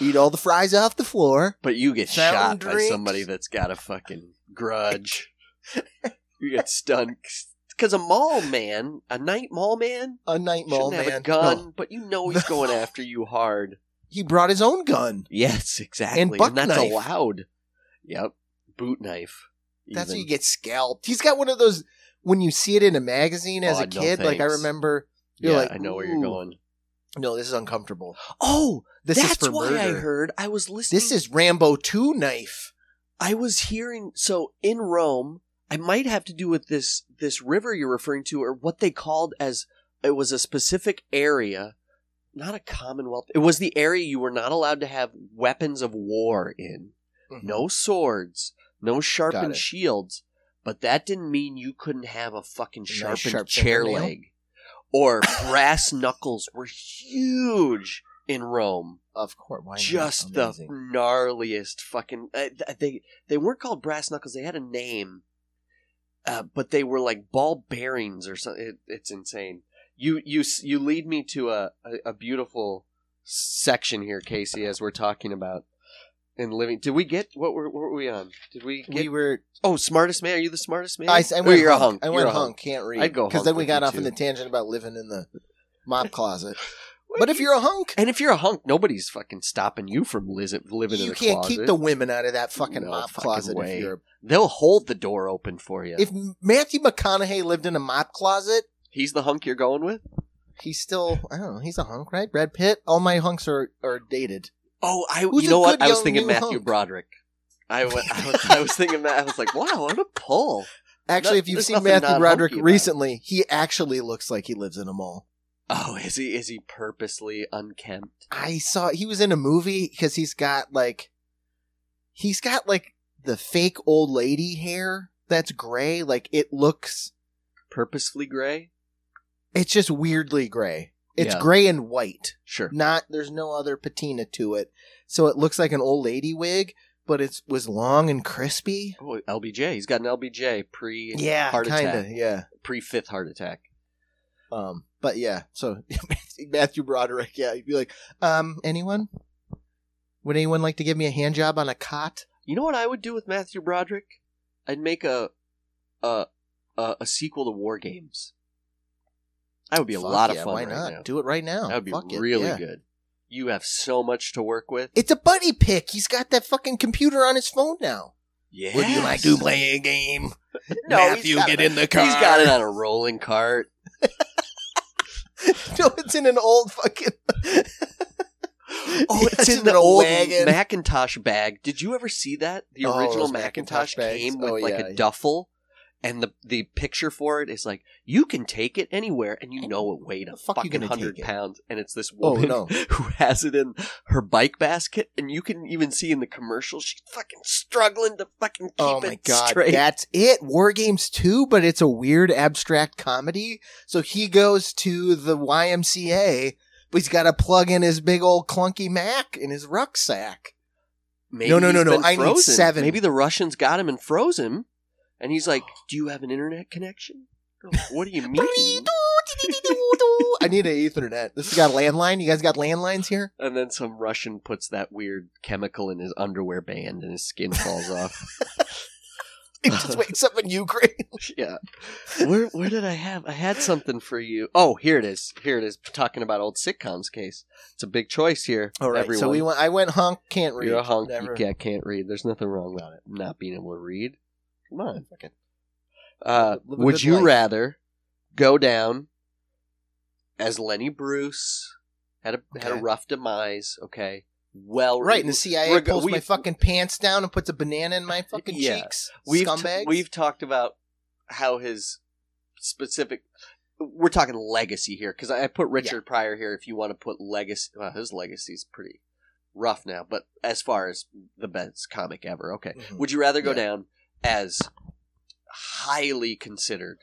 eat all the fries off the floor. But you get shot by somebody that's got a fucking grudge. you get stunned. Because a mall man, a night mall man, A night mall man. have a gun, No, but you know he's going after you hard. he brought his own gun. Yes, exactly. And buck that's knife. allowed. Yep. Boot knife. That's how even. you get scalped. He's got one of those when you see it in a magazine as Oh, a no kid. like I remember. You're Yeah, like, I know where you're going. No, this is uncomfortable. Oh, This that's is for why murder. I heard. I was listening. This is Rambo Two knife. I was hearing. So in Rome, I might have to do with this this river you're referring to, or what they called as it was a specific area, not a commonwealth. It was the area you were not allowed to have weapons of war in. No mm-hmm. swords, no sharpened shields, but that didn't mean you couldn't have a fucking sharpened sharp chair leg. Or brass knuckles were huge in Rome. Of course, why? Just the gnarliest fucking. Uh, they they weren't called brass knuckles. They had a name, uh, but they were like ball bearings or something. It, it's insane. You you you lead me to a, a, a beautiful section here, Casey, as we're talking about in living. Did we get what were what were we on? Did we get? we were. oh, smartest man. Are you the smartest man? I, I Or went you're a hunk. hunk. I You're went a hunk. Can't read. I'd go because then we got off in the tangent about living in the mop closet. But if you're a hunk, and if you're a hunk, nobody's fucking stopping you from liz- living in you a can't closet. keep the women out of that fucking No mop fucking closet. way. If you're They'll hold the door open for you. if Matthew McConaughey lived in a mop closet, He's the hunk you're going with. he's still I don't know. He's a hunk, right? Brad Pitt. All my hunks are are dated. Oh, I. Who's you know what? I was thinking Matthew hunk? Broderick. I was, I was. I was thinking that. I was like, wow, what a pull. Actually, No- if you've seen Matthew Broderick recently, he actually looks like he lives in a mall. Oh, is he? Is he purposely unkempt? I saw he was in a movie because he's got like he's got like the fake old lady hair that's gray. Like it looks Purposefully gray? it's just weirdly gray. It's Yeah. gray and white. Sure. Not there's no other patina to it. So it looks like an old lady wig, but it was long and crispy. Oh, LBJ. He's got an LBJ pre Yeah, heart kind of. attack, Yeah. pre fifth heart attack. Um, but yeah, so Matthew Broderick, yeah, you'd be like, um, anyone? Would anyone like to give me a hand job on a cot? You know what I would do with Matthew Broderick? I'd make a a a, a sequel to War Games. That would be a Fuck lot of fun Why right not? now. Do it right now. That would be Fuck it, really yeah. good. You have so much to work with. It's a buddy pick. He's got that fucking computer on his phone now. Yeah. Would you like to play a game? No, Matthew, get in the car. He's got it on a rolling cart. no, it's in an old fucking. Oh, Yeah, it's in in the old wagon. Macintosh bag. Did you ever see that? The Oh, original those Macintosh, Macintosh bags? came with Oh, like yeah. a duffel, and the the picture for it is like you can take it anywhere, and you know it weighed a fuck you fucking gonna hundred take it? pounds, and it's this Oh, woman no. who has it in her bike basket, and you can even see in the commercial she's fucking struggling to fucking keep Oh it god, straight. that's it. War Games 2, but it's a weird abstract comedy. So he goes to the YMCA, but he's got to plug in his big old clunky Mac in his rucksack. Maybe No, no, no, no, been I need frozen. seven. Maybe the Russians got him and froze him, and he's like, "Do you have an internet connection?" What do you mean? I need an Ethernet. This has got a landline. You guys got landlines here? And then some Russian puts that weird chemical in his underwear band, and his skin falls off. It just wakes up in Ukraine. yeah. Where where did I have? I had something for you. Oh, here it is. Here it is. Talking about old sitcoms case. It's a big choice here. All right, everyone. so we went. I went honk, Can't read. You're a hunk. Never. You can't, can't read. There's nothing wrong about it. Not being able to read. Come on. Fucking- Uh, Live a would good you life. rather go down as Lenny Bruce had a had a Okay. rough demise? Okay, well, Right, and the CIA Reg- pulls my we've- fucking pants down and puts a banana in my fucking Yeah. cheeks. we've Scumbags. we've talked about how his specific. We're talking legacy here because I I put Richard Pryor here. If you want to put legacy, well, his legacy's pretty rough now. But as far as the best comic ever, okay. Mhm. Would you rather go Yeah. down as highly considered,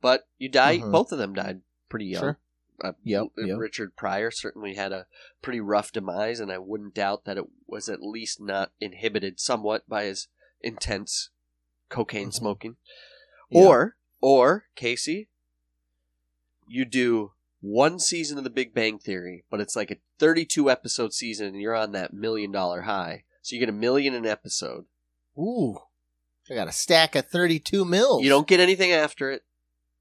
but you die? Mhm. Both of them died pretty young. Sure. Uh, Yep, uh, yep. Richard Pryor certainly had a pretty rough demise, and I wouldn't doubt that it was at least not inhibited somewhat by his intense cocaine Mhm. smoking. Yeah. Or, or Casey, you do one season of The Big Bang Theory, but it's like a 32 episode season, and you're on that million dollar high. So you get a million an episode. Ooh, I got a stack of thirty-two mils. You don't get anything after it.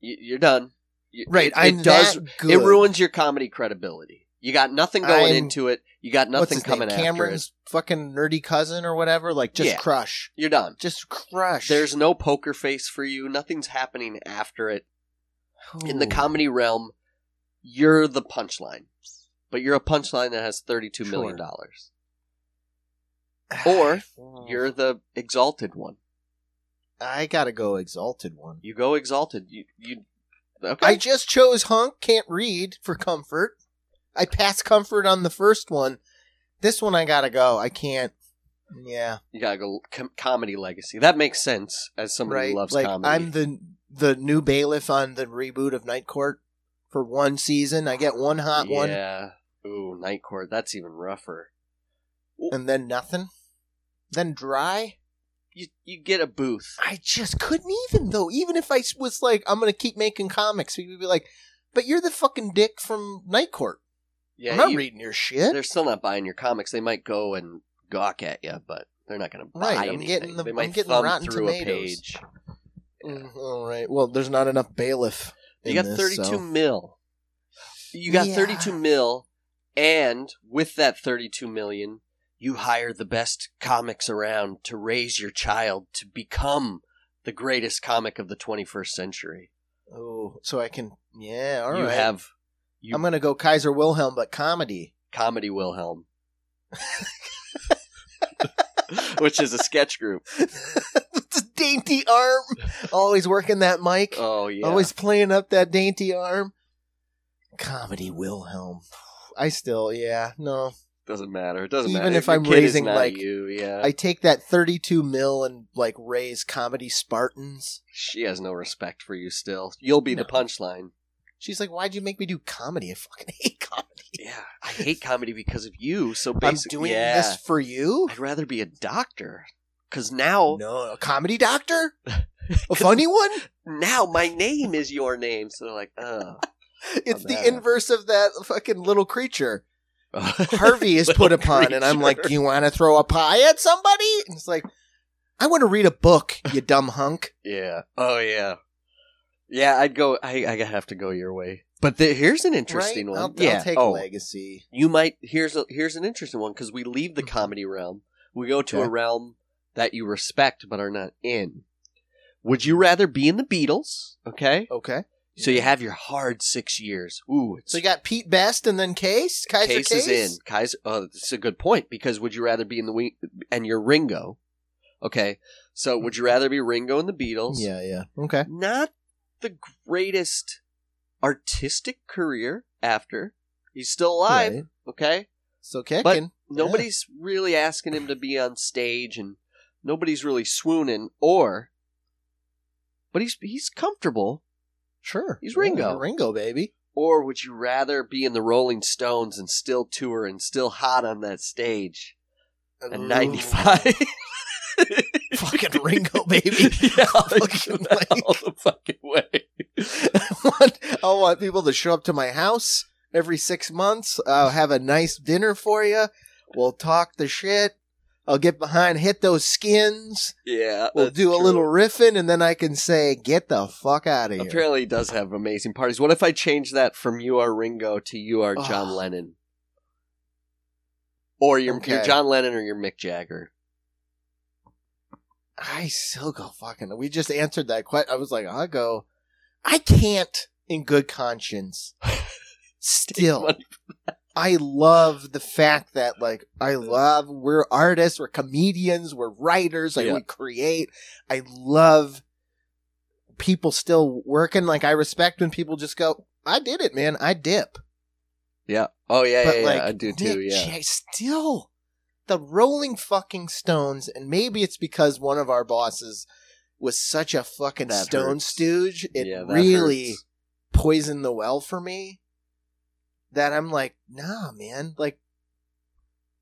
You- You're done. You- right. It, I'm it does. It ruins your comedy credibility. You got nothing going I'm- into it. You got nothing coming name? Cameron's fucking nerdy cousin or whatever. Like just Yeah. crush. You're done. just crush. There's no poker face for you. Nothing's happening after it. In the comedy realm, you're the punchline, but you're a punchline that has thirty-two million Sure. dollars. Or You're the exalted one. I gotta go exalted one. You go exalted. You you. Okay. I just chose hunk. Can't read for comfort. I passed comfort on the first one. This one I gotta go. I can't. Yeah, you gotta go com- comedy legacy. That makes sense as somebody right. who loves like comedy. I'm the the new bailiff on the reboot of Night Court for one season. I get one hot one Yeah. Ooh, Night Court. That's even rougher. and then nothing. Then dry. You you get a booth. I just couldn't even though. Even if I was like, I'm gonna keep making comics, people would be like, "But you're the fucking dick from Night Court. Yeah, I'm not you- reading your shit." they're still not buying your comics. They might go and gawk at you, but they're not going to buy Right, I'm anything. getting the- they I'm might getting thumb Rotten through Tomatoes. a page. Mm, all right. Well, there's not enough bailiff. You got this, 32 so- mil. You got Yeah. 32 mil, and with that 32 million, you hire the best comics around to raise your child to become the greatest comic of the 21st century. Oh, so I can. Yeah. All right. you have you I'm gonna go Kaiser Wilhelm, but comedy. Comedy Wilhelm. Which is a sketch group. dainty arm, always working that mic, Oh yeah. always playing up that dainty arm. Comedy Wilhelm. I still, yeah, no. Doesn't matter. It doesn't Even matter. if your I'm raising, like, you, yeah. I take that 32 mil and like raise comedy Spartans. she has no respect for you still. You'll be the punchline. She's like, "Why'd you make me do comedy? I fucking hate comedy. Yeah, I hate comedy because of you. So basically, I'm doing yeah, this for you." I'd rather be a doctor because now, No, a comedy doctor, a funny one. now my name is your name. So they're like, oh, It's the inverse of that fucking little creature. Harvey is put upon, and I'm like, "Do you want to throw a pie at somebody?" And it's like, "I want to read a book, you dumb hunk." yeah, oh yeah, yeah. I'd go. I I have to go your way. But the, here's an interesting right? one. I'll, yeah. I'll take oh, legacy. you might. Here's a here's an interesting one because we leave the Mhm. comedy realm. We go to a realm that you respect but are not in. Would you rather be in the Beatles? Okay. Okay. So you have your hard six years. Ooh, it's So you got Pete Best and then Case. Kaiser Case Case, is in. Kaiser. Oh, that's a good point because would you rather be in the we and you're Ringo? Okay, so would you rather be Ringo in the Beatles? Yeah, yeah. Okay. Not the greatest artistic career after he's still alive. Right. Okay, Still kicking. nobody's really asking him to be on stage, and nobody's really swooning. Or, but he's he's comfortable. Sure. He's Ringo. Ringo, baby. Or would you rather be in the Rolling Stones and still tour and still hot on that stage at Ooh. 95? Fucking Ringo, baby. yeah, Fucking like- all the fucking way. I want, I want people to show up to my house every six months. I'll have a nice dinner for you. We'll talk the shit. I'll get behind, hit those skins. Yeah, We'll do a true. little riffing, and then I can say, "Get the fuck out of here." Apparently, he does have amazing parties. What if I change that from "You Are Ringo" to "You Are John Oh. Lennon"? Or you're, Okay. you're John Lennon or you're Mick Jagger. I still go fucking. We just answered that question. I was like, I'll go. I can't, in good conscience. Still, I love the fact that like I love we're artists, we're comedians, we're writers, like Yeah. we create. I love people still working. Like I respect when people just go, "I did it, man. I dip." Yeah. Oh yeah, but yeah, like yeah. I do too. Mick Yeah. Jag- still the Rolling fucking Stones, and maybe it's because one of our bosses was such a fucking That Stone hurts. stooge. It yeah, really hurts. poisoned the well for me. That I'm like, nah, man. Like,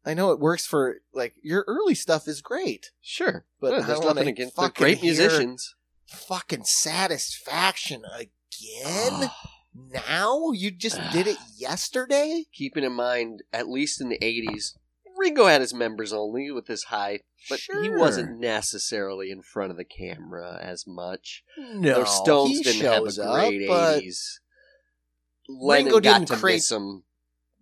I know it works for like your early stuff is great, Sure, but I there's nothing against. Fucking great hear musicians. Fucking satisfaction again. Ah. now you just ah. did it yesterday. Keeping in mind, at least in the '80s, Ringo had his members only with his high, but he Sure. wasn't necessarily in front of the camera as much. No, the Stones he didn't have a shows up, great but '80s. Lennon Ringo didn't to create- him.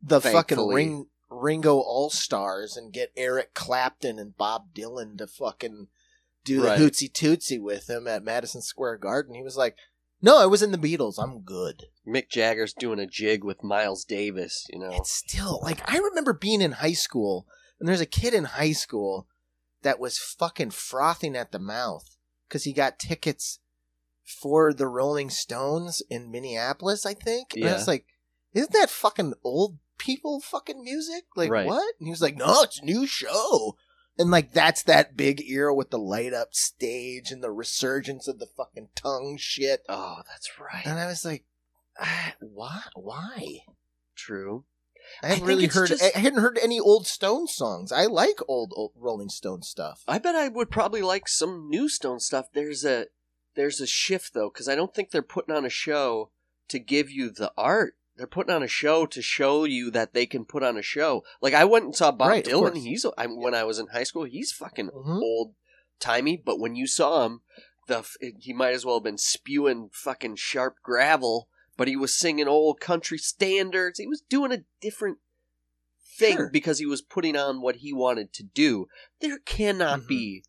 the fucking. Ring, Ringo All Stars and get Eric Clapton and Bob Dylan to fucking do the Right. hootsy tootsie with him at Madison Square Garden. He was like, "No, I was in the Beatles. I'm good." Mick Jagger's doing a jig with Miles Davis. You know, It's still like I remember being in high school and there's a kid in high school that was fucking frothing at the mouth because he got tickets for the Rolling Stones in Minneapolis, I think. And I was like, isn't that fucking old people fucking music? Like Right. what? And he was like, no, it's new show. And like that's that big era with the light up stage and the resurgence of the fucking tongue shit. oh, that's right. And I was like, ah, why? Why? True. I I hadn't think really heard. just- I hadn't heard any old Stone songs. I like old, old Rolling Stone stuff. I bet I would probably like some new Stone stuff. There's a there's a shift though, because I don't think they're putting on a show to give you the art. They're putting on a show to show you that they can put on a show. Like I went and saw Bob Right, Dylan. He's I, when I was in high school. He's fucking Mhm. old timey. But when you saw him, the he might as well have been spewing fucking sharp gravel. But he was singing old country standards. He was doing a different thing Sure. because he was putting on what he wanted to do. There cannot Mhm. be.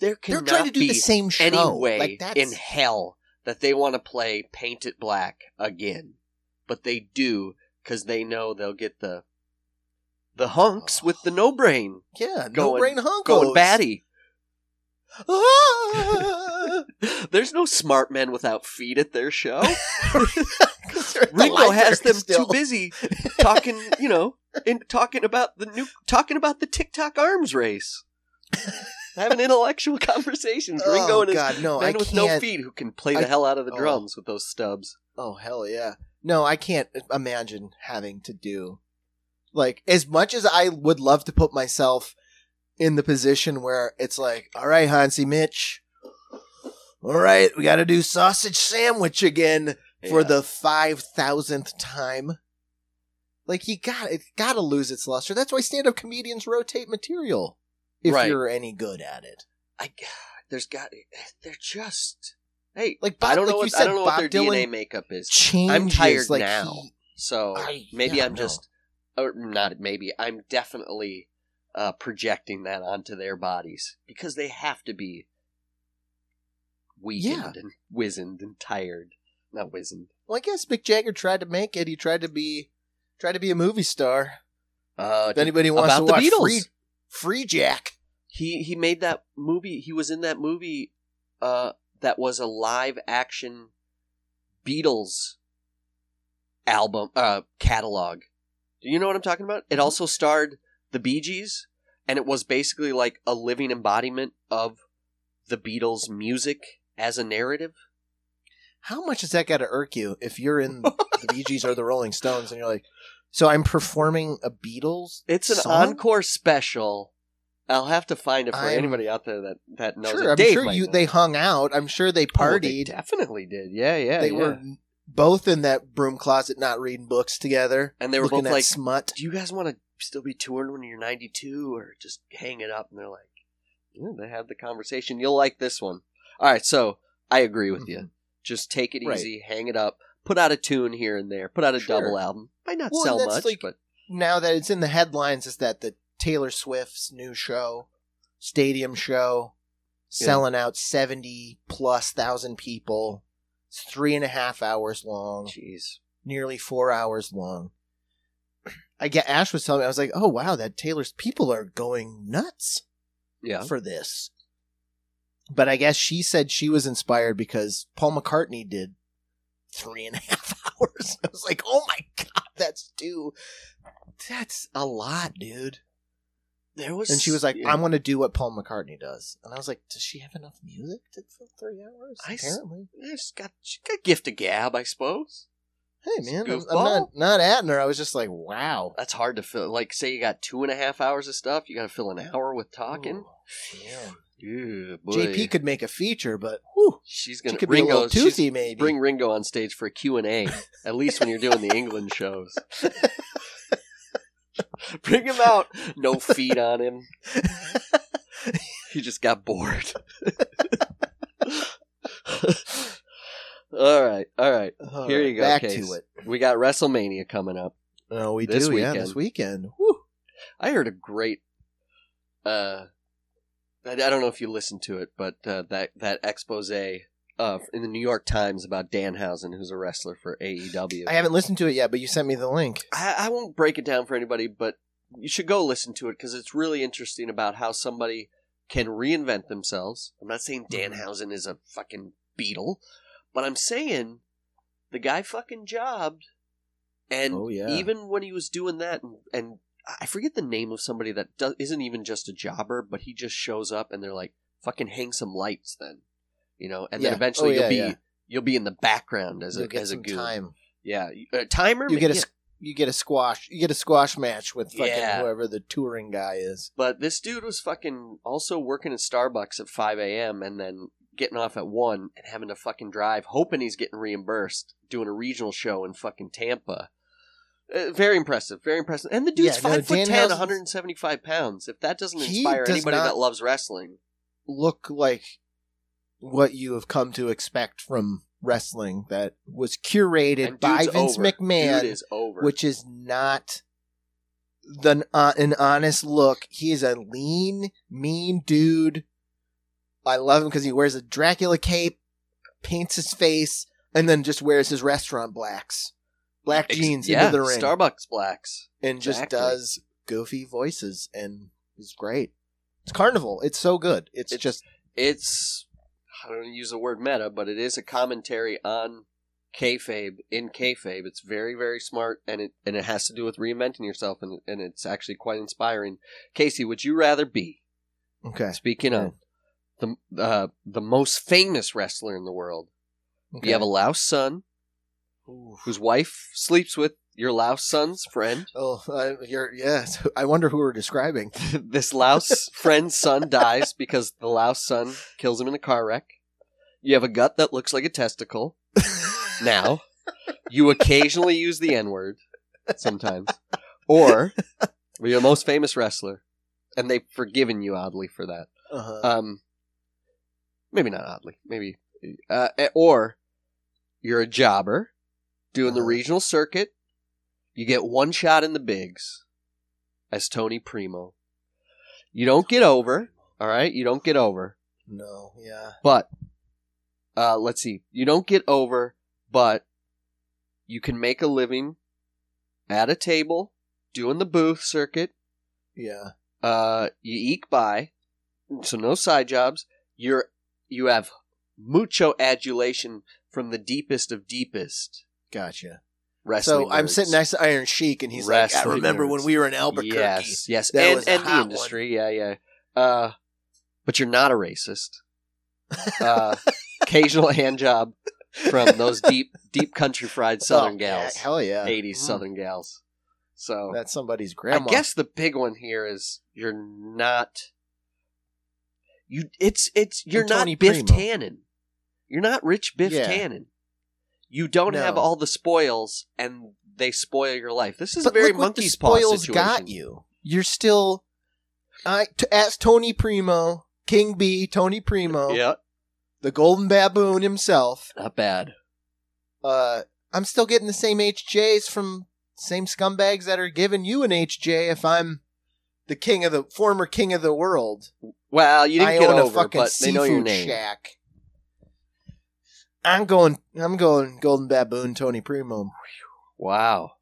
There They're trying to do the same show. any way like that's in hell that they want to play Paint It Black again. But they do because they know they'll get the the hunks with the no brain yeah, no brain hunkos. going batty. Ah! There's no smart men without feet at their show. Ringo has them still. too busy talking, you know, in talking about the new talking about the TikTok arms race. Having intellectual conversations. Oh Ringo and his God, no! man I with can't. no feet who can play the I- hell out of the oh. drums with those stubs. Oh hell yeah! No, I can't imagine having to do like as much as I would love to put myself in the position where it's like, all right, Hansi Mitch, all right, we got to do sausage sandwich again for Yeah. the five thousandth time. Like you got it, got to lose its luster. That's why stand-up comedians rotate material if Right. you're any good at it. I there's got they're just hey Like Bob, I don't know like what said, I don't know Bob what their Dylan DNA makeup is. Changes, I'm tired like now. he- So I- maybe I'm just or not maybe I'm definitely uh, projecting that onto their bodies because they have to be weakened Yeah. and wizened and tired. Not wizened. Well, I guess Mick Jagger tried to make it. He tried to be tried to be a movie star. Uh, If anybody wants about to the watch Beatles. Free, Freejack, he he made that movie. He was in that movie uh, that was a live action Beatles album uh, catalog. Do you know what I'm talking about? It also starred the Bee Gees, and it was basically like a living embodiment of the Beatles' music as a narrative. how much does that got to irk you if you're in the Bee Gees or the Rolling Stones and you're like, so I'm performing a Beatles? It's an song? encore special. I'll have to find it for I'm- anybody out there that that knows Sure, it. I'm Dave sure you they hung out. I'm sure they Oh, they partied. definitely did. Yeah, yeah. they yeah. were both in that broom closet, not reading books together, and they were both like, smut. do you guys want to still be touring when you're 92 or just hang it up? And they're like, yeah, they had the conversation. You'll like this one. All right, so I agree with you. Just take it Mm-hmm. Right. easy, hang it up, put out a tune here and there, put out a Sure. double album. Might not Well, sell much, like- but Now that it's in the headlines, is that the Taylor Swift's new show, stadium show, Yeah. selling out seventy plus thousand people. It's three and a half hours long. jeez. nearly four hours long. I get Ash was telling me I was like, oh wow, that Taylor's people are going nuts Yeah. for this. But I guess she said she was inspired because Paul McCartney did three and a half hours. I was like, oh my god, that's two. That's a lot, dude. There was, And she was like, yeah. I'm going to do what Paul McCartney does. And I was like, does she have enough music to fill three hours? I s- Apparently. Yeah, she's got she got gift of gab, I suppose. Hey, man, I'm, I'm not, not at her. I was just like, wow. That's hard to fill. Like, say you got two and a half hours of stuff, you got to fill an hour with talking. Ooh. Yeah, JP could make a feature, but whew, she's gonna could be a Ringo. little toothy, maybe. Bring Ringo on stage for a Q and A. At least when you're doing the England shows. Bring him out. No feet on him. He just got bored. all right, all right. All Here right, you go, Back Case. to it. We got WrestleMania coming up. Oh, we This do, yeah, this weekend. Whew. I heard a great. Uh, I, I don't know if you listened to it, but uh, that that expose uh, in the New York Times about Danhausen, who's a wrestler for AEW. I haven't listened to it yet, but you sent me the link. I, I won't break it down for anybody, but you should go listen to it because it's really interesting about how somebody can reinvent themselves. I'm not saying Mhm. Danhausen is a fucking beetle, but I'm saying the guy fucking jobbed, and Oh, yeah. even when he was doing that, and, and I forget the name of somebody that does, isn't even just a jobber, but he just shows up and they're like, "Fucking hang some lights, then," you know, and then eventually Oh, you'll yeah, be. yeah. You'll be in the background as You'll a as a goof. time. Yeah, uh, timer. You get a yeah. you get a squash. You get a squash match with fucking Yeah. whoever the touring guy is. But this dude was fucking also working at Starbucks at 5 a.m. and then getting off at 1 and having to fucking drive, hoping he's getting reimbursed, doing a regional show in fucking Tampa. Uh, very impressive, very impressive. And the dude's Yeah, no, 5 foot 10, Danhausen's- 175 pounds. If that doesn't inspire does anybody that loves wrestling, Look like what you have come to expect from wrestling that was curated by Vince over. McMahon, is over. which is not the uh, an honest look. He is a lean, mean dude. I love him because he wears a Dracula cape, paints his face, and then just wears his restaurant blacks, black Ex- jeans yeah, into the ring, Starbucks blacks. and just exactly. does goofy voices, and it's great. It's carnival. It's so good. It's, It's- just It's, I don't wanna use the word meta, but it is a commentary on kayfabe in kayfabe. It's very, very smart, and it and it has to do with reinventing yourself, and and it's actually quite inspiring. Casey, would you rather be okay. speaking of the uh, the most famous wrestler in the world? You have a louse son whose wife sleeps with your louse son's friend. Oh, uh, you're yes. I wonder who we're describing. this louse friend's son dies because the louse son kills him in a car wreck. You have a gut that looks like a testicle. Now, you occasionally use the N word sometimes, or you're the most famous wrestler, and they've forgiven you oddly for that. Uh-huh. Um, maybe not oddly, maybe, uh, eh, or you're a jobber doing the regional circuit. You get one shot in the bigs as Tony Primo. You don't get over, all right. You don't get over, no, yeah. but uh, let's see. You don't get over, but you can make a living at a table doing the booth circuit. Yeah. Uh, you eke by, so no side jobs. You're you have mucho adulation from the deepest of deepest Gotcha. wrestling. So I'm sitting next to Iron Sheik, and he's like, "I remember nerds. when we were in Albuquerque." Yes, yes, That and, was and the industry, yeah, yeah. Uh, but you're not a racist. Uh, occasional hand job from those deep, deep country fried Southern Oh, gals, yeah, hell yeah, '80s Mm. Southern gals. So That's somebody's grandma. I guess the big one here is you're not. You it's it's you're not Biff Primo. Tannen. You're not rich Biff Yeah. Tannen. You don't have all the spoils, and they spoil your life. This is but a very look what the monkey's paw spoils situation. got you. You're still, I t- as Tony Primo, King Bee, Tony Primo, Yeah, the Golden Baboon himself. not bad. Uh, I'm still getting the same HJs from same scumbags that are giving you an HJ. If I'm the king of the former king of the world, Well, you didn't I get own over, a fucking but they know your name. shack. I'm going. I'm going. Golden Baboon, Tony Primo. Wow.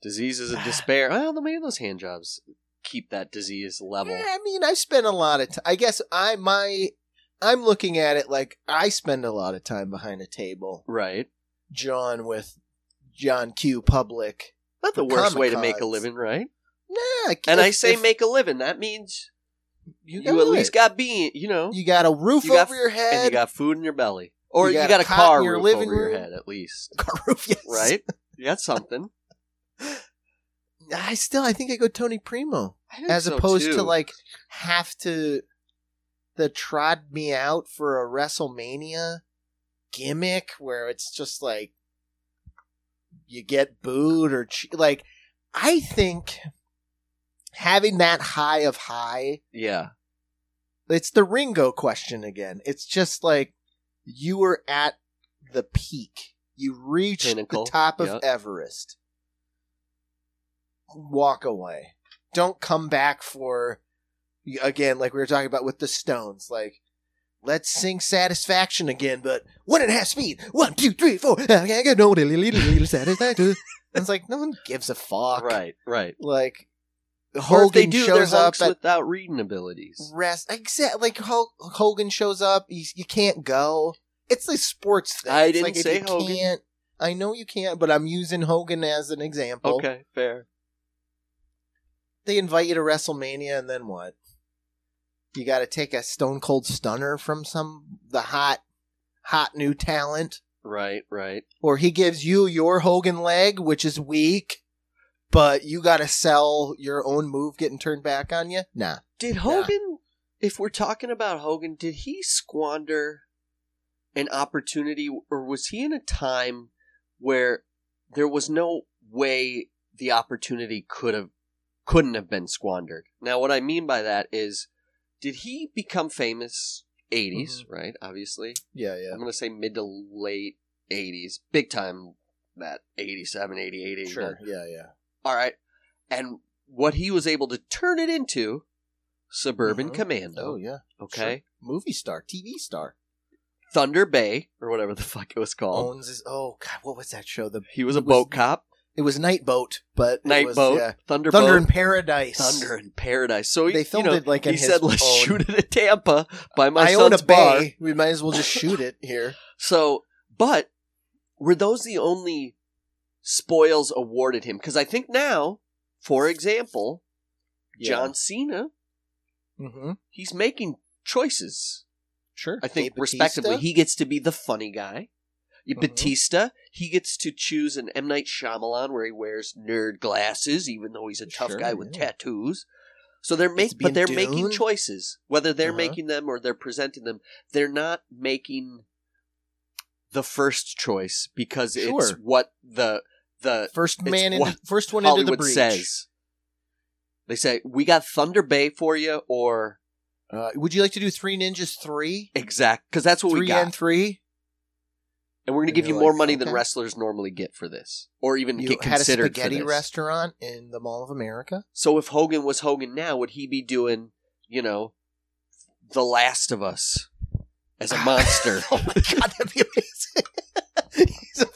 Diseases of despair. Well, maybe those hand jobs keep that disease level. Yeah, I mean, I spend a lot of time. I guess I my I'm looking at it like I spend a lot of time behind a table. Right. John with John Q. Public. Not the worst way to make a living, right? Nah, And I say if make a living. That means you, you, at least it. got being, you know, you got a roof you got- over your head, and you got food in your belly, or You you got got, a a car in your roof living over your room. head at least, car roof. Yes, right? You got something. I still, I think I go Tony Primo as so, opposed to like have to the trod me out for a WrestleMania gimmick where it's just like you get booed or che- like I think having that high of high yeah, it's the Ringo question again. It's just like you were at the peak. You reached Pinnacle, the top of yep. Everest. Walk away. Don't come back for again, like we were talking about with the Stones. Like, let's sing "Satisfaction" again, but one and a half speed. One, two, three, four. I got no little satisfaction. It's like no one gives a fuck. right, right. Like Or if Hogan they do, they're shows up at without reading abilities. rest. Exactly. Like Hulk, Hogan shows up, you, you can't go. It's a sports thing. I didn't like say Hogan. Can't, I know you can't, but I'm using Hogan as an example. Okay, fair. They invite you to WrestleMania, and then what? You got to take a Stone Cold Stunner from some the hot, hot new talent, Right, right. or he gives you your Hogan leg, which is weak, but you got to sell your own move getting turned back on you. Nah. Did Hogan, if we're talking about Hogan, did he squander an opportunity, or was he in a time where there was no way the opportunity could have couldn't have been squandered? Now, what I mean by that is, did he become famous? 80s, mm-hmm. right? Obviously, Yeah, yeah. I'm gonna say mid to late 80s, big time. That 87, 88, 89. Sure. Yeah, yeah. All right. And what he was able to turn it into Suburban Mhm. Commando. Oh, yeah. Okay. Movie star, TV star. Thunder Bay, or whatever the fuck it was called. owns his. Oh God, what was that show? The he was a it was- boat cop. it was Night Boat, but it Night was, boat. yeah. Thunder, Thunder boat. in Paradise. Thunder in Paradise. So he, They filmed you know, it like he said, "Let's own- shoot it at Tampa by my I own a son's bar." bay. We might as well just shoot it here. So, but were those the only spoils awarded him? Because I think now, for example, John Cena, Mm-hmm. he's making choices. Sure. I think Dave respectively, Bautista? he gets to be the funny guy. You- Mhm. Batista, he gets to choose an M Night Shyamalan where he wears nerd glasses, even though he's a tough Sure, guy with yeah. tattoos. So they're making, but they're Dune. making choices. Whether they're Uh-huh. making them or they're presenting them, they're not making the first choice because it's what the the first man, into, first one into the breach. says. They say we got Thunder Bay for you, or Uh, would you like to do Three Ninjas three? exact because that's what we three got. and three. And we're going to give you you're more like, money than wrestlers normally get for this, or even You get had a considered for spaghetti restaurant in the Mall of America. So if Hogan was Hogan now, would he be doing, you know, The Last of Us as a monster? oh my god, that'd be amazing.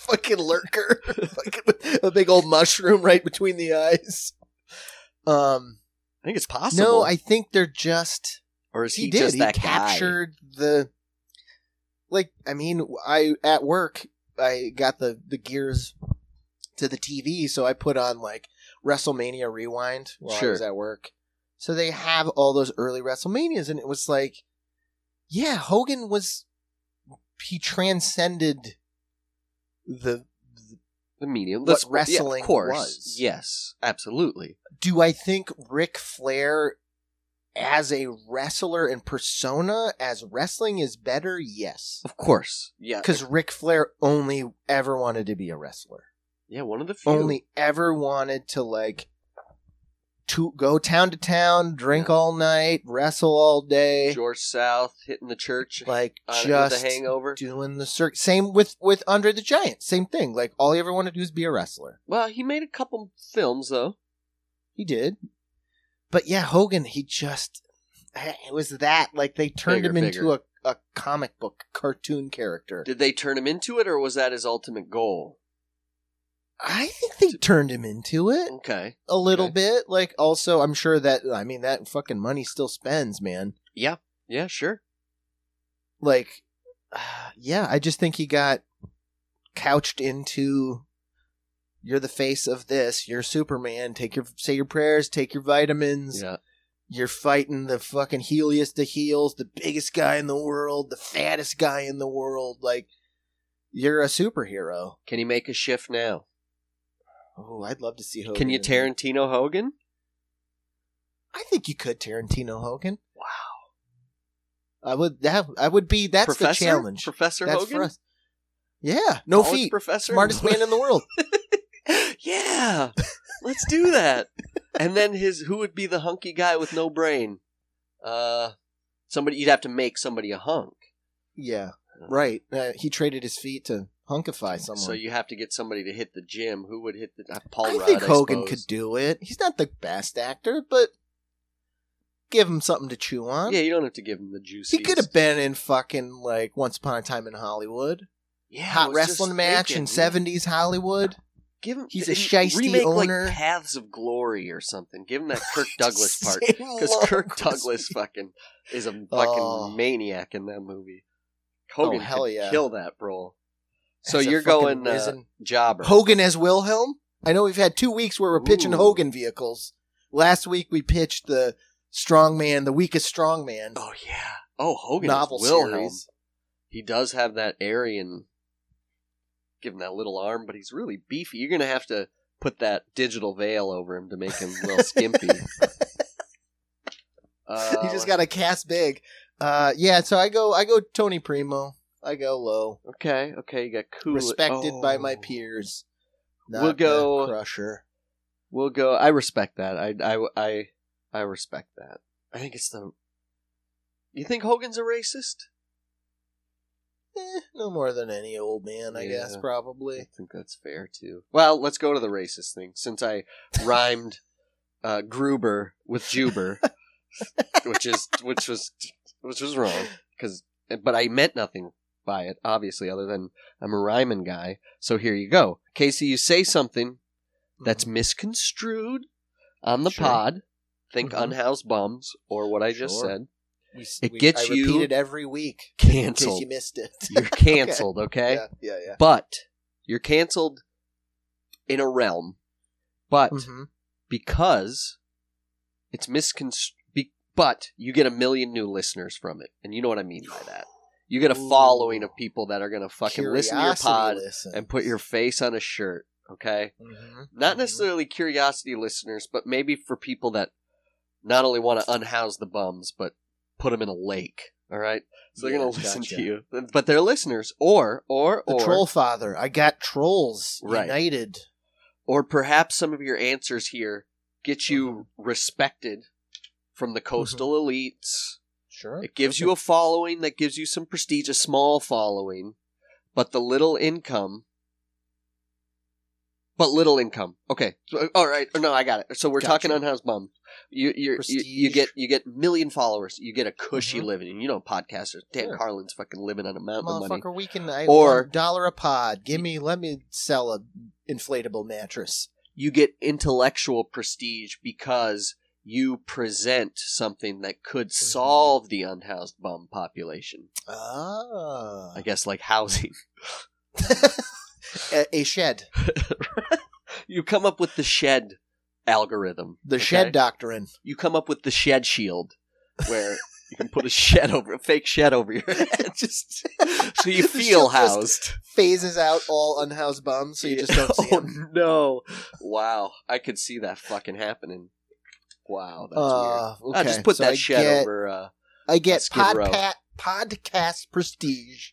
Fucking lurker, fucking a big old mushroom right between the eyes. Um, I think it's possible. no, I think they're just or is he, he, did. just He that guy? captured the like. I mean, I at work I got the the gears to the TV, so I put on like WrestleMania Rewind while I was at work. So they have all those early WrestleManias, and it was like, yeah, Hogan was he transcended the. The medium. What Let's- yeah, wrestling of course. was. Yes, absolutely. Do I think Ric Flair as a wrestler and persona as wrestling is better? Yes. Of course. Yeah. Because Ric Flair only ever wanted to be a wrestler. Yeah, one of the few. Only ever wanted to like to go town to town, drink all night, wrestle all day, George South hitting the church like on just with the hangover. doing the circuit. Same with with Andre the Giant. Same thing. Like all he ever wanted to do is be a wrestler. Well, he made a couple films though. He did. But yeah, Hogan, he just eh, it was that like they turned Bigger, him into a, a comic book cartoon character. Did they turn him into it, or was that his ultimate goal? I think they turned him into it Okay. a little Okay. bit. Like also, I'm sure that I mean that fucking money still spends, man. Yeah. Yeah. Sure. like, yeah, I just think he got couched into. You're the face of this. You're Superman. Take your say your prayers. Take your vitamins. Yeah. You're fighting the fucking heeliest the heels, the biggest guy in the world, the fattest guy in the world. Like, you're a superhero. Can he make a shift now? Oh, I'd love to see Hogan. Can you. Tarantino Hogan? I think you could Tarantino Hogan. Wow. I would that I would be that's Professor? the challenge. Professor that's Hogan? for us. Yeah, no College feet. Professor? Smartest man in the world. yeah. Let's do that. and then his who would be the hunky guy with no brain? Uh somebody you'd have to make somebody a hunk. Yeah, right. Uh, he traded his feet to hunkify someone. So you have to get somebody to hit the gym. Who would hit the uh, Paul I Rudd, think Hogan suppose. could do it. He's not the best actor, but give him something to chew on. Yeah, you don't have to give him the juice. he could have been in fucking like Once Upon a Time in Hollywood, yeah, hot wrestling match thinking, in seventies Hollywood. Give him. He's a shiesty remake owner. like Paths of Glory or something. Give him that Kirk Douglas part because Kirk Douglas fucking is a fucking Oh. maniac in that movie. Hogan Oh, hell could yeah. kill that role. So you're going uh, risen- jobber. Hogan as Wilhelm. I know we've had two weeks where we're pitching Ooh. Hogan vehicles. Last week we pitched the strongman, the weakest strongman Oh yeah. Oh Hogan novel Wilhelm. series. He does have that Aryan. Give him that little arm, but he's really beefy. You're gonna have to put that digital veil over him to make him a little skimpy. Uh, he just got a cast big. Uh, yeah, so I go, I go Tony Primo. I go low, okay. Okay, you got cool. respected by my Oh. peers. Not We'll go- Crusher. We'll go. I respect that. I I I I respect that. I think it's the. You think Hogan's a racist? Eh, no more than any old man, I Yeah. guess. Probably. I think that's fair too. Well, let's go to the racist thing. Since I rhymed uh, Gruber with Juber, which is which was which was wrong because, but I meant nothing by it, obviously, other than I'm a rhyming guy. So here you go, Casey. You say something that's Mhm. misconstrued on the Sure. pod. Think Mhm. unhoused bums or what I just said. We, it we- gets I you repeat it every week in case Canceled. you missed it. You're canceled. okay. Yeah, yeah, yeah. But you're canceled in a realm. But Mhm. because it's misconstrued, be- but you get a million new listeners from it. And you know what I mean by that. You get a Ooh. following of people that are going to fucking listen to your pod listens. and put your face on a shirt. Okay. Mhm. Not Mhm. necessarily curiosity listeners, but maybe for people that not only want to unhouse the bums, but put them in a lake. All right. So they're going to listen gotcha. to you, but they're listeners, or or The or Troll Father. I got trolls Right. united. or perhaps some of your answers here get you Mm-hmm. respected from the coastal elites. Sure. It gives you a following that gives you some prestige, a small following, but the little income. But little income. Okay. So, all right. No, I got it. So we're talking Gotcha. unhoused bum. You you, you you get you get million followers. You get a cushy Mhm. living. You know podcasters. Dan Sure. Carlin's fucking living on a mountain of money. Motherfucker, we can I Or- or dollar a pod. Give me let me sell a inflatable mattress. you get intellectual prestige because you present something that could Mm-hmm. solve the unhoused bum population. Ah. I guess like housing. a, a shed. you come up with the shed algorithm. The okay? shed doctrine. You come up with the shed shield where you can put a shed over a fake shed over your head. just So you feel housed. phases out all unhoused bums, so you just don't see oh them. no. Wow. I could see that fucking happening. Wow, that's weird. Uh, I just put so that I shed get, over uh I get Row. podca- podcast prestige.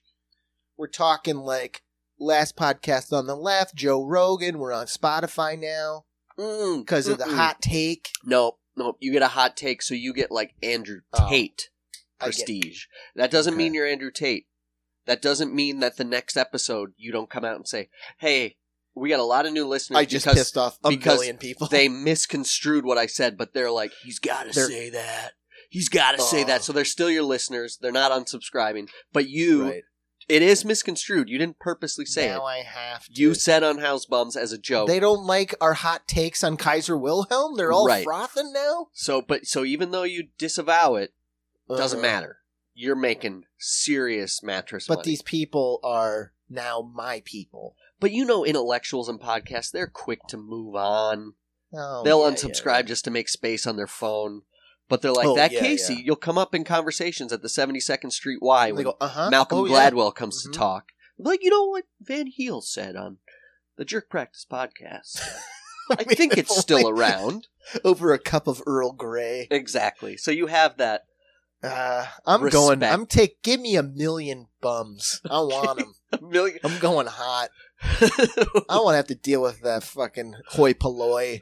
We're talking like last podcast on the left, Joe Rogan. We're on Spotify now mm, because of the hot take. Nope, nope. you get a hot take, so you get like Andrew Oh. Tate I get- prestige. That doesn't Okay. mean you're Andrew Tate. That doesn't mean that the next episode you don't come out and say, "Hey, we got a lot of new listeners." I just because pissed off a because million people. they misconstrued what I said, but they're like, "He's got to say that. He's got to say that." So they're still your listeners. They're not unsubscribing, but you, right. it is misconstrued. You didn't purposely say now it. Now I have to. You said on House Bums as a joke. They don't like our hot takes on Kaiser Wilhelm. They're all Right. frothing now. so, but so even though you disavow it, doesn't Uh-huh. matter. you're making serious mattress But money. these people are now my people. But you know, intellectuals and podcasts, they're quick to move on. Oh, They'll yeah, unsubscribe yeah. just to make space on their phone. But they're like Oh, that yeah, Casey. You'll come up in conversations at the 72nd Street Y when go, uh-huh. Malcolm oh. Gladwell comes Mhm. to talk. Like, you know what Van Heel said on the Jerk Practice podcast? I mean, think it's still around. over a cup of Earl Grey. Exactly. So you have that. Uh, I'm Respect. going. I'm take. Give me a million bums. I want them. million. I'm going hot. I don't want to have to deal with that fucking hoi polloi.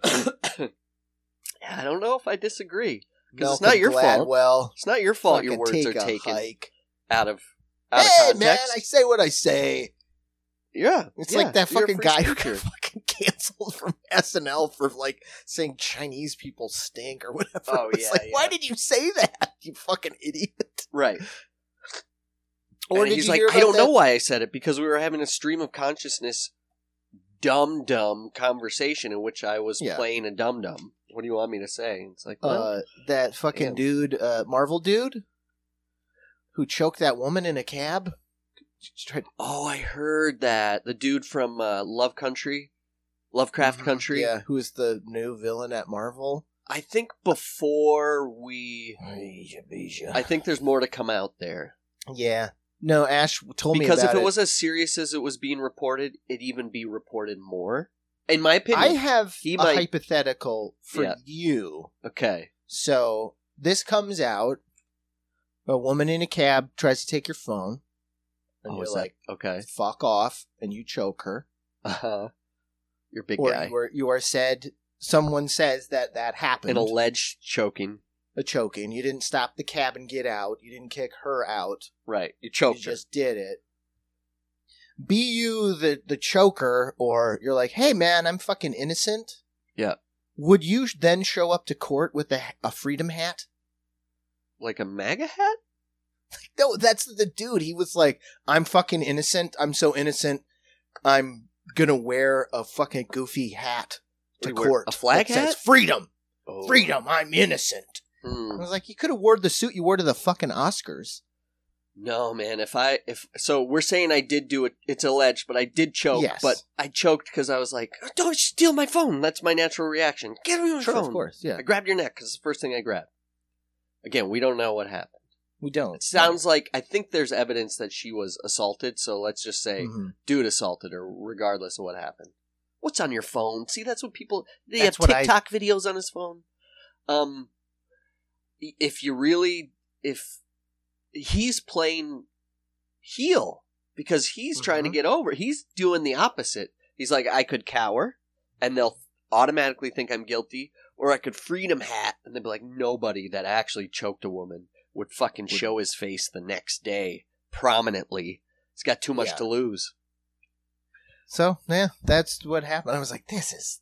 I don't know if I disagree because it's not your fault. Well, It's not your fault your words are taken hike. out of out Hey of man, context. I say what I say. yeah, It's yeah, like that fucking guy who got fucking canceled from SNL for like saying Chinese people stink or whatever. Oh, It's yeah, like, why did you say that? You fucking idiot. right. Or and he's like, I don't about know why I said it because we were having a stream of consciousness, dumb dumb conversation in which I was Yeah. playing a dum dum. What do you want me to say? It's like, well, uh, that fucking Yeah. dude, uh, Marvel dude, who choked that woman in a cab. Oh, I heard that the dude from uh, Love Country, Lovecraft Country. Mm-hmm. yeah, who is the new villain at Marvel? I think before we, I think there's more to come out there. yeah, no. Ash told me because if it, was as serious as it was being reported, it'd even be reported more. In my opinion, I have he a might- hypothetical for Yeah. you. okay, So this comes out. A woman in a cab tries to take your phone, and oh, you're like, that okay? "Fuck off," and you choke her. Uh-huh. You're a big or guy. you are, you are said. Someone says that that happened. An alleged choking. A choking. You didn't stop the cab and get out. You didn't kick her out. Right. You choked you her. just did it. Be you the the choker, or you're like, "Hey man, I'm fucking innocent." Yeah. Would you then show up to court with a, a freedom hat? Like a MAGA hat? No, that's the dude. He was like, "I'm fucking innocent. I'm so innocent. I'm gonna wear a fucking goofy hat to do you wear, court. a flag that says hat? freedom, Oh. freedom. I'm innocent." Hmm. I was like, "You could have wore the suit you wore to the fucking Oscars." No, man. If I if so, we're saying I did do it. It's alleged, but I did choke. Yes. But I choked because I was like, "Don't steal my phone." That's my natural reaction. Give me my Sure, phone. of course, yeah. I grabbed your neck because it's the first thing I grabbed. Again, we don't know what happened. We don't. It sounds like I think there's evidence that she was assaulted. So let's just say Mhm. dude assaulted her, regardless of what happened. What's on your phone? See, that's what people. They That's have what I- TikTok videos on his phone. Um, if you really, if he's playing heel because he's trying to Mhm. get over, he's doing the opposite. He's like, I could cower, and they'll automatically think I'm guilty, or I could freedom hat, and they'd be like, nobody that actually choked a woman would fucking Would- show his face the next day prominently. He's got too much Yeah. to lose. So yeah, that's what happened. I was like, "This is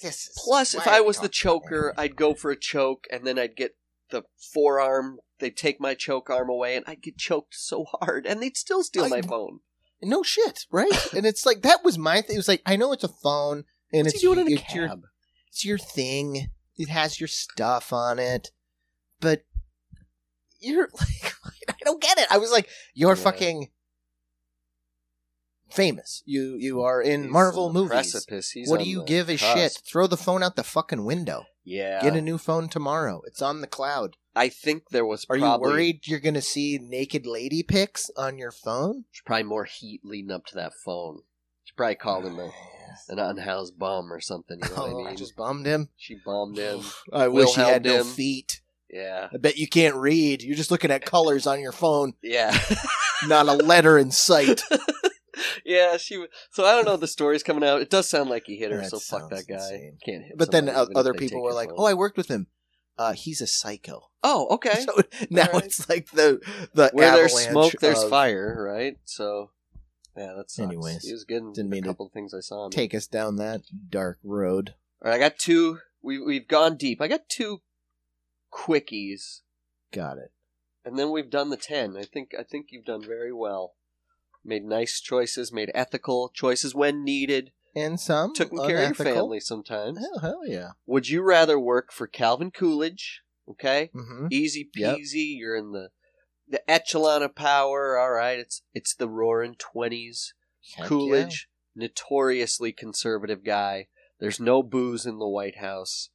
this is." Plus, if I was the choker, I'd go for a choke, and then I'd get the forearm. They'd take my choke arm away, and I'd get choked so hard, and they'd still steal I- my phone. No shit, right? and it's like that was my thing. It was like I know it's a phone, and What's it's doing in a it's your cab? it's your thing. It has your stuff on it, but you're like, I don't get it. I was like, you're Yeah. fucking famous. You you are in He's Marvel on the movies. Precipice. He's what on do you the give a cusp. shit? Throw the phone out the fucking window. Yeah, Get a new phone tomorrow. It's on the cloud. I think there was. Are probably, you worried you're going to see naked lady pics on your phone? There's probably more heat leading up to that phone. She probably called him a, an unhoused bum or something. You know Oh, what I oh, I mean? just bummed him. She bombed him. I wish he had no him. feet. Yeah, I bet you can't read. You're just looking at colors on your phone, yeah. not a letter in sight. yeah, she. So I don't know. The story's coming out. It does sound like he hit her. That so fuck that guy. insane. Can't hit. But then somebody o- even if other people were like. "Oh, I worked with him. Uh, he's a psycho." oh, okay. So now Alright. it's like the the Where there's smoke, there's fire, right? So, yeah, that's Anyways, He was good. didn't a mean to couple of things I saw. Him. Take us down that dark road. All right, I got two. We we've gone deep. I got two quickies, Got it. and then we've done the ten. I think I think you've done very well. Made nice choices. Made ethical choices when needed. And some took care of your family sometimes. Hell, hell yeah. Would you rather work for Calvin Coolidge? Okay, Mm-hmm. easy Yep. peasy. You're in the the echelon of power. All right, it's it's the Roaring Twenties. Coolidge, notoriously conservative guy. There's no booze in the White House.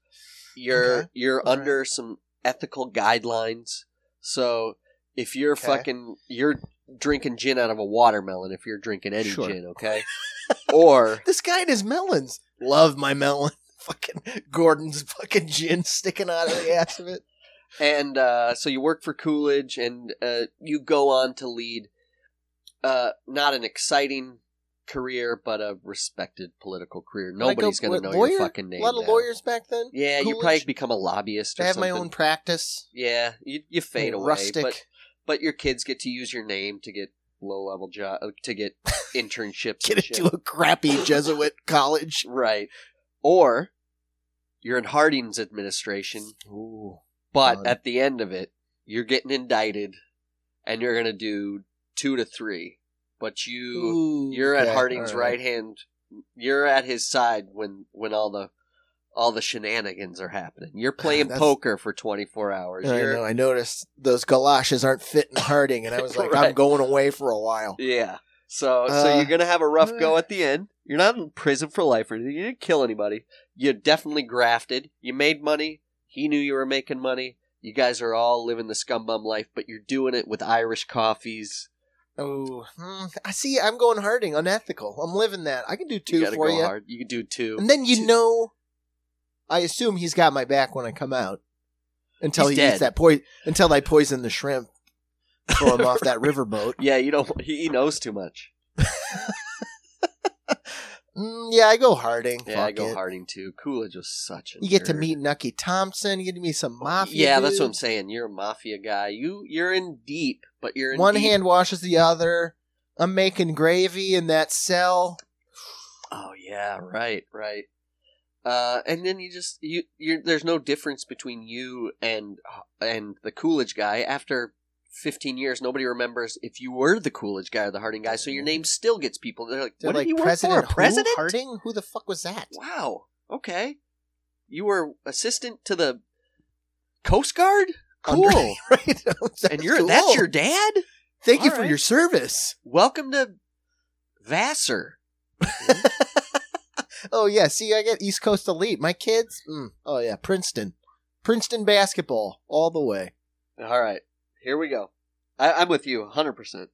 You're Okay. you're All right. under some ethical guidelines. So if you're Okay. fucking you're drinking gin out of a watermelon if you're drinking any Sure. gin, okay? or. This guy and his melons. Love my melon. fucking Gordon's fucking gin sticking out of the ass of it. and uh, so you work for Coolidge, and uh, you go on to lead uh, not an exciting career, but a respected political career. Nobody's going to know lawyer? your fucking name. A lot of now. lawyers back then. Yeah, you probably become a lobbyist. Or I have my own practice. Yeah, you you fade away, rustic. But your kids get to use your name to get low level job uh, to get internships. Get into a crappy Jesuit college. right, or you're in Harding's administration, Ooh. but Fun. at the end of it, you're getting indicted, and you're gonna do two to three. But you Ooh, you're at Harding's right. right hand. You're at his side when when all the all the shenanigans are happening. You're playing That's- poker for 24 hours. I You're, know. I noticed those galoshes aren't fitting Harding, and I was like, I'm Right. going away for a while. Yeah. So so Uh, you're gonna have a rough go at the end. You're not in prison for life or anything. You didn't kill anybody. You definitely grafted. You made money. He knew you were making money. You guys are all living the scumbum life, but you're doing it with Irish coffees. Oh, hmm, I see. I'm going Harding, unethical. I'm living that. I can do you two gotta for go you, hard. You can do two. and then you know. I assume he's got my back when I come out. Until He's he dead. eats that poison. Until I poison the shrimp. Throw him off that riverboat. Yeah, you don't. He knows too much. Mm, yeah, I go Harding. Yeah, I go it. Harding too. Coolidge was such a. You get to meet Nucky Thompson. You get to meet some mafia. Yeah, that's what I'm saying. You're a mafia guy. You you're in deep, but you're in One deep. hand washes the other. I'm making gravy in that cell. Oh yeah, right, right. Uh, and then you just you you there's no difference between you and and the Coolidge guy. After 15 years, nobody remembers if you were the Coolidge guy or the Harding guy. So your name still gets people. They're like, what like did you work for? President? Who? Harding? Who the fuck was that? Wow. Okay. You were assistant to the Coast Guard. Cool. Under- right? and you're that's your dad. Thank you All for right. your service. Welcome to Vassar. Oh yeah, see, I get East Coast elite. My kids. Mm, oh yeah, Princeton, Princeton basketball all the way. All right, here we go. I, I'm with you 100%.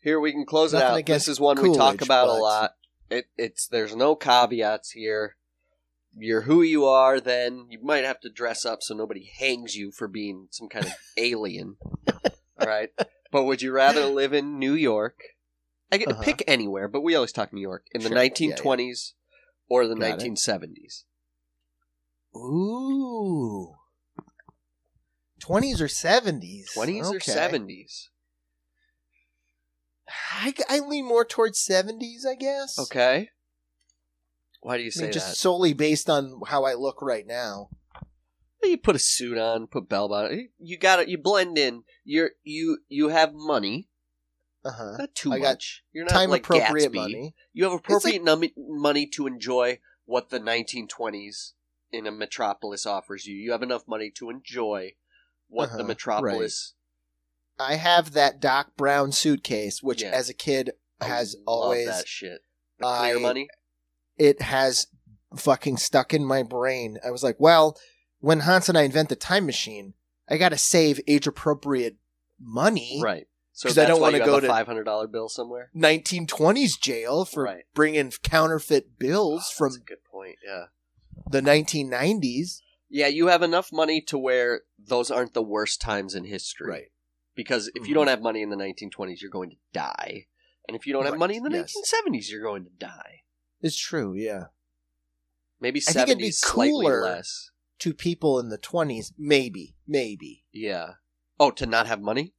Here we can close Nothing it out. This is one we talk Coolidge, about a lot. It, it's there's no caveats here. You're who you are. Then you might have to dress up so nobody hangs you for being some kind of alien. All right, but would you rather live in New York? I get Uh-huh. pick anywhere, but we always talk New York in the Sure. Yeah, 1920s or the Got it. 1970s. Ooh, twenties or seventies? 20s or 70s? I, I lean more towards seventies, I guess. Okay. Why do you I say mean, that? just solely based on how I look right now. You put a suit on, put bell bottom. You got it. You blend in. You're you you have money, Uh huh. not too I got much. You're not Time like appropriate Gatsby. money. You have appropriate num- money to enjoy what the 1920s in a metropolis offers you. You have enough money to enjoy what the Uh-huh, metropolis. I have that Doc Brown suitcase, which Yeah. as a kid I has love always that shit. The clear I- money. it has fucking stuck in my brain. I was like, well, when Hans and I invent the time machine, I got to save age appropriate money. Right. So 'Cause I don't wanna go to- five hundred dollar bill somewhere. 1920s jail for Right. bringing counterfeit bills Oh, from a good point. Yeah. the 1990s. Yeah, you have enough money to where those aren't the worst times in history. Right. Because if you Mhm. don't have money in the 1920s, you're going to die. And if you don't have money in the yes. 1970s, you're going to die. It's true, yeah. Maybe I 70s think it'd be slightly cooler. less. To people in the 20s, maybe, maybe. Yeah. Oh, to not have money?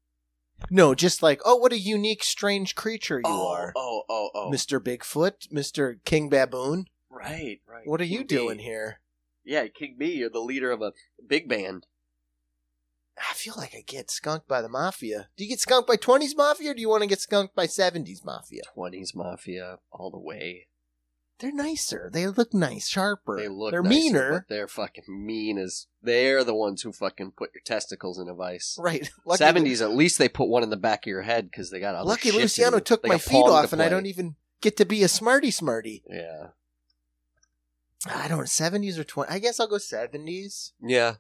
No, just like, oh, what a unique, strange creature you oh, are. Oh, oh, oh. Mr. Bigfoot, Mr. King Baboon. Right, right. What are you doing B. here? Yeah, King Bee, you're the leader of a big band. I feel like I get skunked by the mafia. Do you get skunked by 20s mafia or do you want to get skunked by 70s mafia? 20s Mafia, all the way. They're nicer. They look nice, sharper. They look They're nicer, meaner. but they're fucking mean as they're the ones who fucking put your testicles in a vice. Right. Seventies, at least they put one in the back of your head because they got other Lucky to Luciano do. took my feet off, and I don't even get to be a smarty smarty. Yeah, I don't know, seventies or twenty. I guess I'll go seventies. yeah,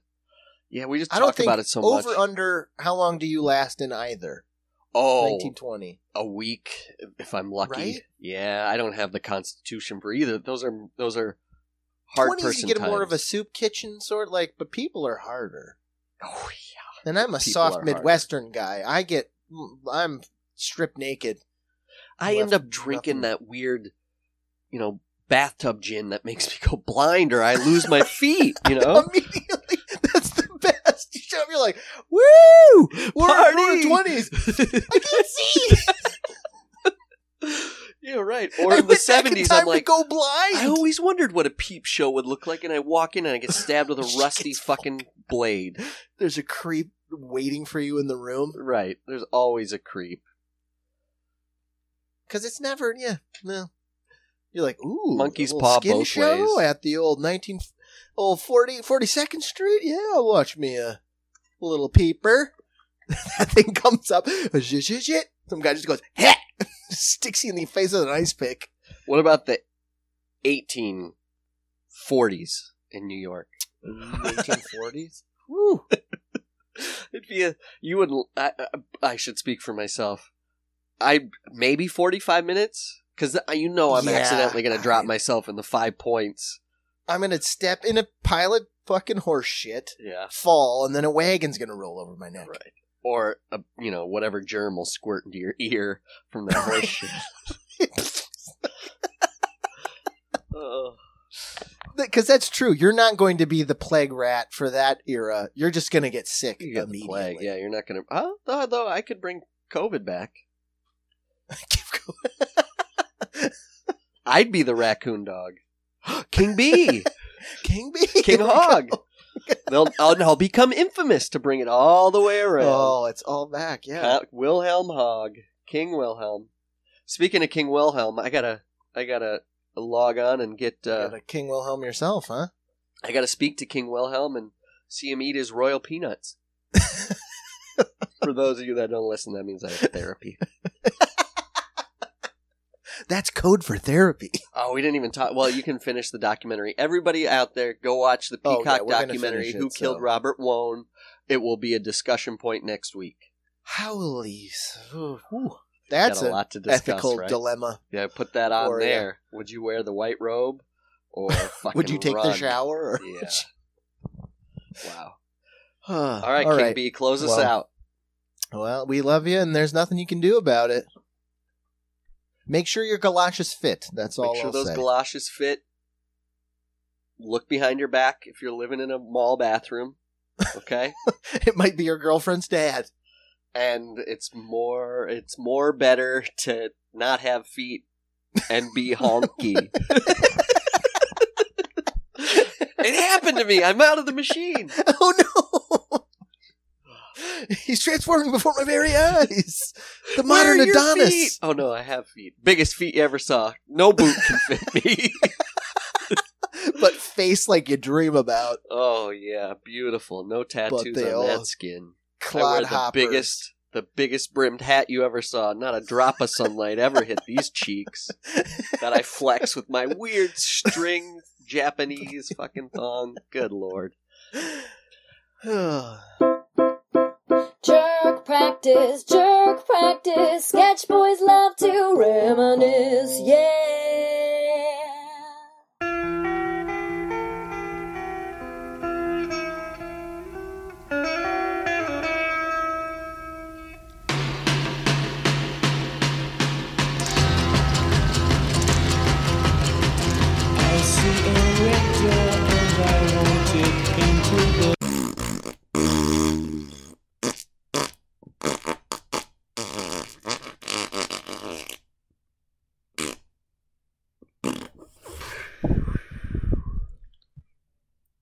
yeah. We just I don't think about it so over much. Over under. How long do you last in either? Oh, Nineteen twenty. a week if I'm lucky. Right? Yeah, I don't have the constitution for either. Those are those are hard Twenties, person you get more of a soup kitchen sort. Like, but people are harder. Oh yeah. And I'm a People soft Midwestern guy. I get. I'm stripped naked. I end up drinking nothing. that weird, you know, bathtub gin that makes me go blind or I lose my feet. You know, Immediately, that's the best. You show up, you're like, woo! We're, Party! twenties. I can't see. yeah, right. Or I in the went back in seventies, time I'm to like, go blind. I always wondered what a peep show would look like, and I walk in and I get stabbed with a rusty fucking blade. There's a creep waiting for you in the room Right. There's always a creep. because it's never. Yeah, no. You're like, ooh, Monkey's a little paw skin both show ways. at the old nineteen, old 40, 42nd Street. Yeah, I'll watch me a little peeper. that thing comes up. Shit, shit, shit. Some guy just goes, heh! sticks you in the face with an ice pick. What about the 1840s in New York? 1840s. Woo. It'd be a you would I, I, I should speak for myself. I maybe 45 minutes cuz you know I'm Yeah, accidentally going to drop I- myself in the 5 points. I'm gonna step in a pile of fucking horse shit, Yeah. fall, and then a wagon's gonna roll over my neck. Right. Or a, you know whatever germ will squirt into your ear from that horse shit. Because that's true. You're not going to be the plague rat for that era. You're just going to get sick You the immediately. plague. Yeah, you're not going to Oh, though, though I could bring COVID back. I'd be the raccoon dog. King Bee. King Bee. King Hog. They'll I'll, I'll become infamous to bring it all the way around. Oh, it's all back. Yeah. Uh, Wilhelm Hog, King Wilhelm. Speaking of King Wilhelm, I gotta, I gotta log on and get. Uh, King Wilhelm yourself, huh? I gotta speak to King Wilhelm and see him eat his royal peanuts. For those of you that don't listen, that means I have therapy. That's code for therapy. Oh, we didn't even talk. Well, you can finish the documentary. Everybody out there, go watch the Oh, yeah, Peacock we're gonna documentary. finish it, Who killed so- Robert Wone? It will be a discussion point next week. Howlies. Ooh, whew. That's Got a an lot to discuss, ethical right? dilemma. Yeah, put that on Or, yeah. there. Would you wear the white robe or fucking Would you take the run? shower? Or Yeah. Wow. All All right, King Bee, close us Well, out. Well, we love you, and there's nothing you can do about it. Make sure your galoshes fit. That's all Make sure I'll those say. galoshes fit. Look behind your back if you're living in a mall bathroom. Okay? it might be your girlfriend's dad. and it's more it's more better to not have feet and be honky. it happened to me. I'm out of the machine. Oh no! He's transforming before my very eyes. The modern Adonis. feet? Oh no, I have feet. Biggest feet you ever saw. No boot can fit me. but face like you dream about. oh yeah, beautiful. No tattoos on that skin. I wear Clod the biggest the biggest brimmed hat you ever saw. Not a drop of sunlight ever hit these cheeks. That I flex with my weird string Japanese fucking thong. Good lord. practice, jerk practice. Sketch boys love to reminisce, yeah.